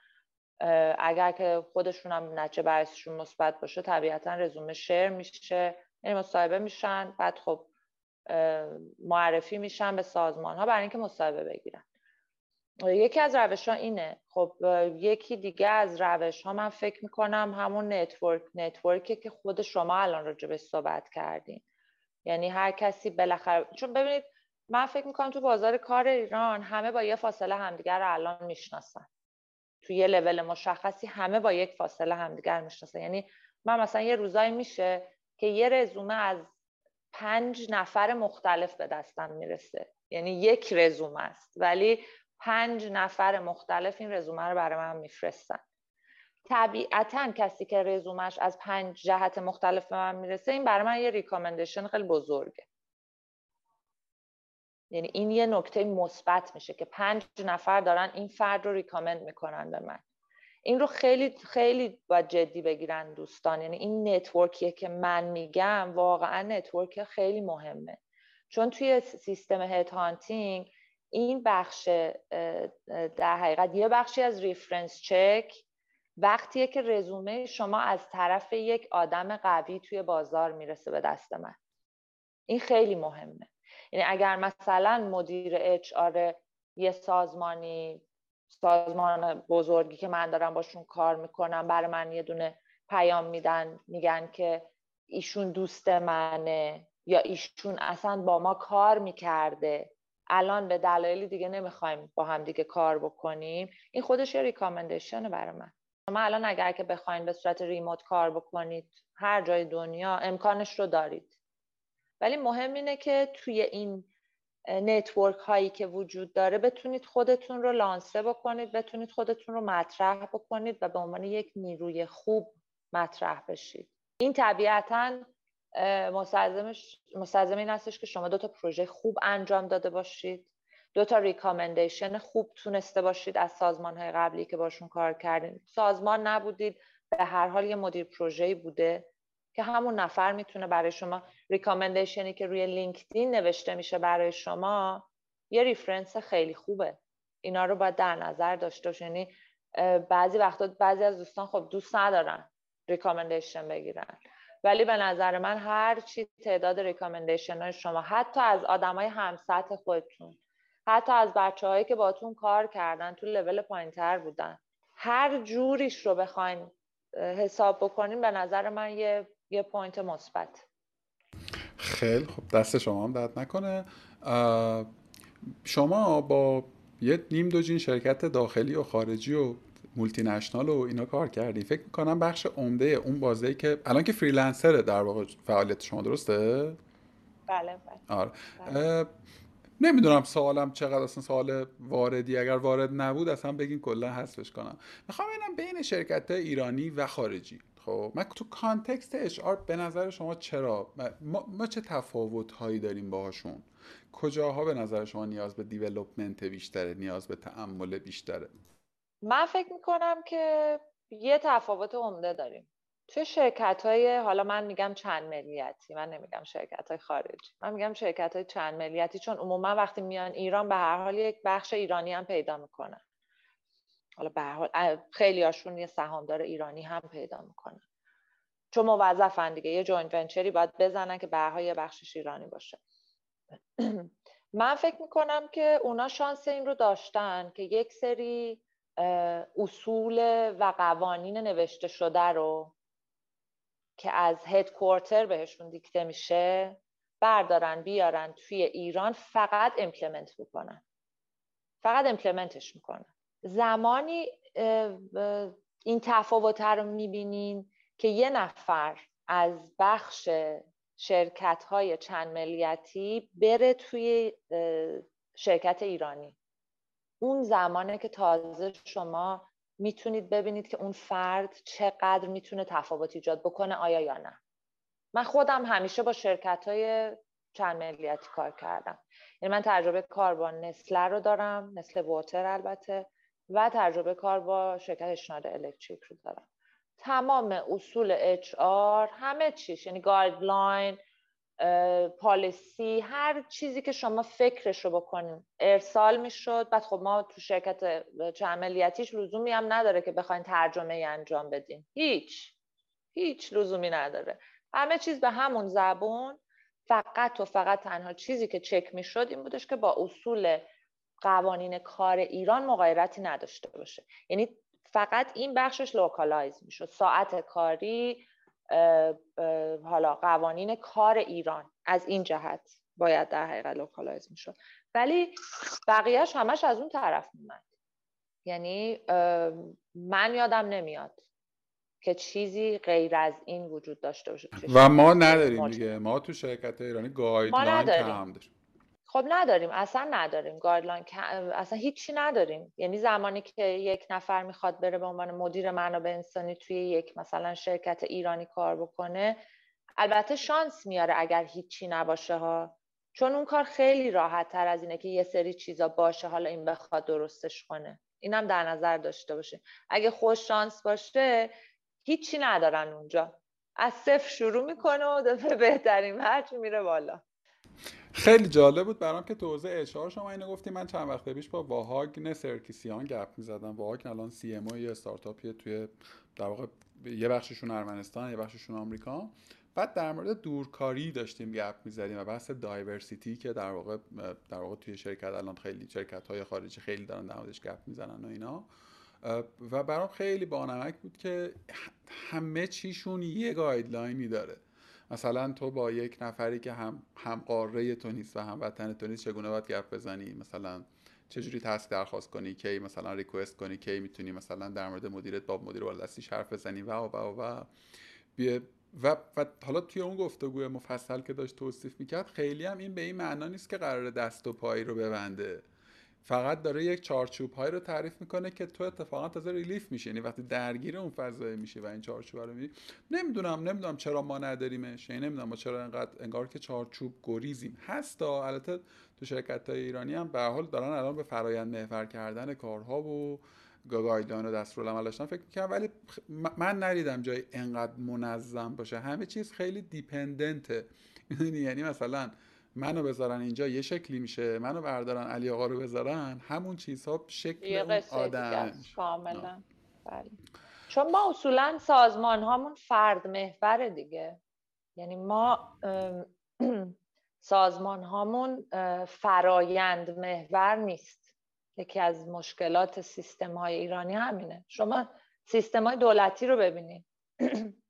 اگر که خودشون هم نتیجه بررسیشون مثبت باشه طبیعتا رزومه share میشه. یعنی مصاحبه میشن بعد خب معرفی میشن به سازمان ها برای اینکه مصاحبه بگیرن. یکی از روش ها اینه. خب یکی دیگه از روش ها من فکر می‌کنم همون network network ی که خود شما الان راجع به صحبت کردین. یعنی هر کسی بالاخره چون ببینید من فکر می‌کنم تو بازار کار ایران همه با یه فاصله همدیگر رو الان می‌شناسن. تو یه لول مشخصی همه با یک فاصله همدیگر می‌شناسن. یعنی من مثلا یه روزایی میشه که یه رزومه از پنج نفر مختلف به دستم می‌رسه. یعنی یک رزومه است. ولی پنج نفر مختلف این رزومه رو برای من میفرستن. طبیعتا کسی که رزومش از پنج جهت مختلف به من می‌رسه این برای من یه ریکامندیشن خیلی بزرگه. یعنی این یه نکته مثبت میشه که پنج نفر دارن این فرد رو recommend می‌کنن به من. این رو خیلی خیلی باید جدی بگیرن دوستان. یعنی این network یه که من میگم واقعا network خیلی مهمه. چون توی سیستم hunting این بخش در حقیقت یه بخشی از reference check وقتیه که رزومه شما از طرف یک آدم قوی توی بازار می‌رسه به دست من. این خیلی مهمه. یعنی اگر مثلا مدیر اچ آر یه سازمانی سازمان بزرگی که من دارم باشون کار می‌کنم برای من یه دونه پیام میدن میگن که ایشون دوست منه یا ایشون اصلا با ما کار می‌کرده. الان به دلایلی دیگه نمی‌خوایم با هم دیگه کار بکنیم. این خودش یه ریکامندیشنه برای من. شما الان اگر که بخواین به صورت ریموت کار بکنید هر جای دنیا امکانش رو دارید. ولی مهم اینه که توی این network هایی که وجود داره بتونید خودتون رو لانسه بکنید بتونید خودتون رو مطرح بکنید و به عنوان یک نیروی خوب مطرح بشید. این طبیعتا مستلزم این هستش که شما دو تا پروژه خوب انجام داده باشید. دو تا recommendation خوب تونسته باشید از سازمان های قبلی که باشون کار کردین. سازمان نبودید به هر حال یه مدیر پروژه‌ای بوده. که همون نفر می‌تونه برای شما recommendation ی که روی لینکدین نوشته میشه برای شما یه reference خیلی خوبه. اینا رو باید در نظر داشته باشید یعنی بعضی وقتا بعضی از دوستان خب دوست ندارن recommendation بگیرن. ولی به نظر من هر چی تعداد recommendation های شما حتی از آدمای هم‌سطح خودتون حتی از بچه هایی که باتون کار کردن تو لول پایین تر بودن هر جوریش رو بخواین حساب بکنیم به نظر من یه, یه point مثبت. خیلی خب دست شما هم درد نکنه. شما با یه نیم دوجین شرکت داخلی و خارجی و multinational و اینا کار کردی. فکر می‌کنم بخش عمده اون بازه که الان که freelancer ه در واقع فعالیت شما درسته؟ بله بله. آره. بله. نمی‌دونم سوالم چقدر اصلا سوال واردیه. اگر وارد نبود اصلا بگین کلا حذفش کنم. می‌خوام ببینم بین شرکت ایرانی و خارجی. خب من تو context HR به نظر شما چرا؟ ما, ما چه تفاوت هایی داریم باهاشون؟ کجاها به نظر شما نیاز به development بیشتره نیاز به تأمل بیشتره؟ من فکر می‌کنم که یه تفاوت عمده داریم. توی شرکت های حالا من میگم چند ملیتی من نمیگم شرکت های خارجی. من میگم شرکت های چند ملیتی چون عموما وقتی میان ایران به هر حال یک بخش ایرانی هم پیدا می‌کنن. حالا به هر حال خیلی هاشون یه سهامدار ایرانی هم پیدا می‌کنن. چون موظفن دیگه یه joint venture ی باید بزنن که به یه بخشش ایرانی باشه. *clears throat* من فکر می‌کنم که اونا شانس این رو داشتن که یک سری اصول و قوانین نوشته شده رو که از headquarter بهشون دیکته میشه بردارن بیارن توی ایران فقط implement بکنن فقط امپلمنتش می‌کنن. زمانی این تفاوت رو می‌بینین که یه نفر از بخش شرکت های چند ملیتی بره توی شرکت ایرانی. اون زمانه که تازه شما می‌تونید ببینید که اون فرد چقدر می‌تونه تفاوت ایجاد بکنه آیا یا نه. من خودم همیشه با شرکت های چند ملیتی کار کردم. یعنی من تجربه کار با نستله رو دارم Nestlé Waters البته. و تجربه کار با شرکت اشنایدر الکتریک رو دارم. تمام اصول HR همه چیش یعنی guideline policy هر چیزی که شما فکرش رو بکنین. ارسال می‌شد بعد خب ما تو شرکت چند ملیتیش لزومی هم نداره که بخواین ترجمه ای انجام بدین. هیچ. هیچ لزومی نداره. همه چیز به همون زبون فقط و فقط تنها چیزی که چک می‌شد این بودش که با اصول قوانین کار ایران مغایرتی نداشته باشه. یعنی فقط این بخشش localize می‌شد. ساعت کاری حالا قوانین کار ایران از این جهت باید در حقیقت localize می‌شد. ولی بقیهش همش از اون طرف میومد یعنی من یادم نمیاد که چیزی غیر از این وجود داشته باشه. و ما نداریم دیگه. ما تو شرکت ایرانی guideline هم داریم. خب نداریم اصلا نداریم guideline اصلا هیچی نداریم. یعنی زمانی که یک نفر می‌خواد بره به عنوان مدیر منابع انسانی توی یک مثلا شرکت ایرانی کار بکنه البته شانس میاره اگر هیچی نباشه ها. چون اون کار خیلی راحت تر از اینه که یه سری چیزا باشه حالا این بخواد درستش کنه. اینم در نظر داشته باشه اگه خوش شانس باشه هیچی ندارن اونجا. از صفر شروع می‌کنه و دفعه بهترین هرچی میره بالا. خیلی جالب بود برام که تو اشعار شما اینو گفتی. من چند وقت پیش با واهاگ سرکیسیان گپ می‌زدم. واهاگ الان سی ام یه استارتاپیه توی در واقع یه بخششون ارمنستان یه بخششون آمریکا. بعد در مورد دورکاری داشتیم گپ می‌زدیم و بحث دایورسیتی که در واقع در واقع توی شرکت الان خیلی شرکت های خارجی خیلی دارن در موردش گپ می‌زنن و اینا. و برام خیلی بانمک بود که همه چیشون یه گایدلاینی داره. مثلا تو با یک نفری که هم هم قاره تو نیست و هم وطن تو نیست چگونه باید گپ بزنی؟ مثلا چجوری تسک درخواست کنی؟ کی مثلا ریکوست کنی؟ کی می‌تونی مثلا در مورد مدیرت با مدیر بالادستی حرف بزنی؟ و و و و. و, و حالا توی اون گفتگوی مفصل که داشت توصیف می‌کرد خیلی هم این به این معنا نیست که قرار دست و پایی رو ببنده. فقط داره یک چارچوب هایی رو تعریف می‌کنه که تو اتفاقا تازه relief میشه یعنی وقتی درگیر اون فضای میشه و این چارچوب رو می‌بینی. نمی‌دونم نمی‌دونم چرا ما نداریمش. یعنی نمی‌دونم ما چرا انقدر انگار که چارچوب گریزیم. هستا البته تو شرکت های ایرانی هم به حال دارن الان به فرایند محور کردن کارها و guideline و دستورالعمل داشتن فکر می‌کنم. ولی من ندیدم جای انقدر منظم باشه. همه چیز خیلی dependent ه یعنی مثلا منو بذارن اینجا یه شکلی میشه. منو بردارن علی آقا رو بذارن. همون چیزها شکل اون آدم. کاملا. بله. چون ما اصولا سازمان هامون فرد محور دیگه. یعنی ما *clears throat* سازمان هامون فرایند محور نیست. یکی از مشکلات سیستم های ایرانی همینه. شما سیستم های دولتی رو ببینید. *clears throat*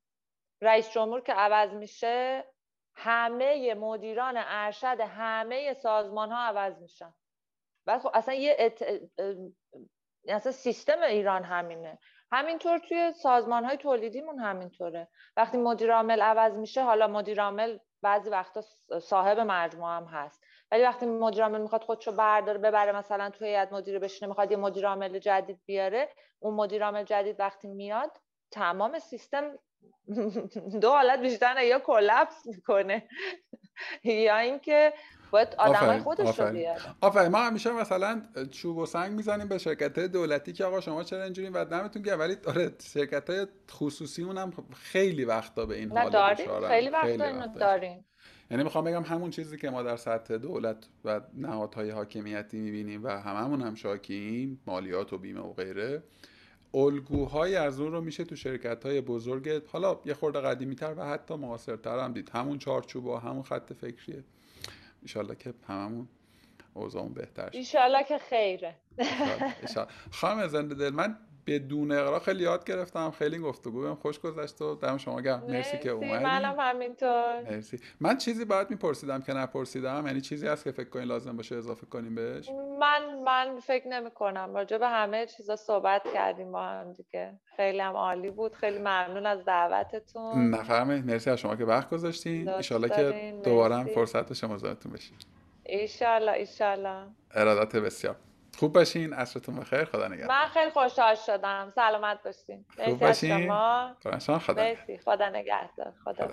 رئیس جمهور که عوض میشه همه مدیران ارشد همه سازمان ها عوض میشن. و خب اصلا یه ات... اصلا سیستم ایران همینه. همینطور توی سازمان های تولیدیمون همینطوره. وقتی مدیر عامل عوض میشه حالا مدیر عامل بعضی وقتا صاحب مجموعه هم هست. ولی وقتی مدیر عامل می‌خواد خودشو برداره ببره مثلا توی هیئت مدیره بشینه می‌خواد یه مدیر عامل جدید بیاره اون مدیر عامل جدید وقتی میاد تمام سیستم دو حالت بیشتر یا کلپس می‌کنه. یا اینکه باید آدمای خودش رو بیاره. آفرین ما همیشه مثلا چوب و سنگ می‌زنیم به شرکت دولتی که آقا شما چرا اینجوری و دمتون گرم؟ ولی آره شرکت های خصوصی هم خیلی وقتا به این حال داریم. خیلی وقتا اینو داریم. یعنی می‌خوام بگم همون چیزی که ما در سطح دولت و نهادهای حاکمیتی می‌بینیم و هممون هم شاکیم مالیات و بیمه و غیره. الگوهای از اون رو میشه تو شرکت های بزرگ حالا یه خورده قدیمی تر و حتی معاصرتر هم دید. همون چارچوب و همون خط فکریه. ایشالله که هممون اوضاعمون بهتر شد ایشالله که خیره. خانم زنده دل من بدون اقرا خیلی یاد گرفتم خیلی گفتگو بهم خوش گذشت و دم شما گرم. مرسی که اومدی. منم همینطور. مرسی. من چیزی باید میپرسیدم که نپرسیدم یعنی چیزی هست که فکر کنین لازم باشه اضافه کنیم بهش؟ من من فکر نمی کنم راجع به همه چیزا صحبت کردیم با هم دیگه. خیلی هم عالی بود. خیلی ممنون از دعوتتون. نفرمایید مرسی از شما که وقت گذاشتین. ان که دوباره هم فرصت شما زارتون بشین ان شاء ارادت بسیار. خوب باشین عصرتون بخیر خدا نگهدار. من خیلی خوشحال شدم. سلامت باشین. خوب باشین. شما. خدا خدا نگهدار. خدا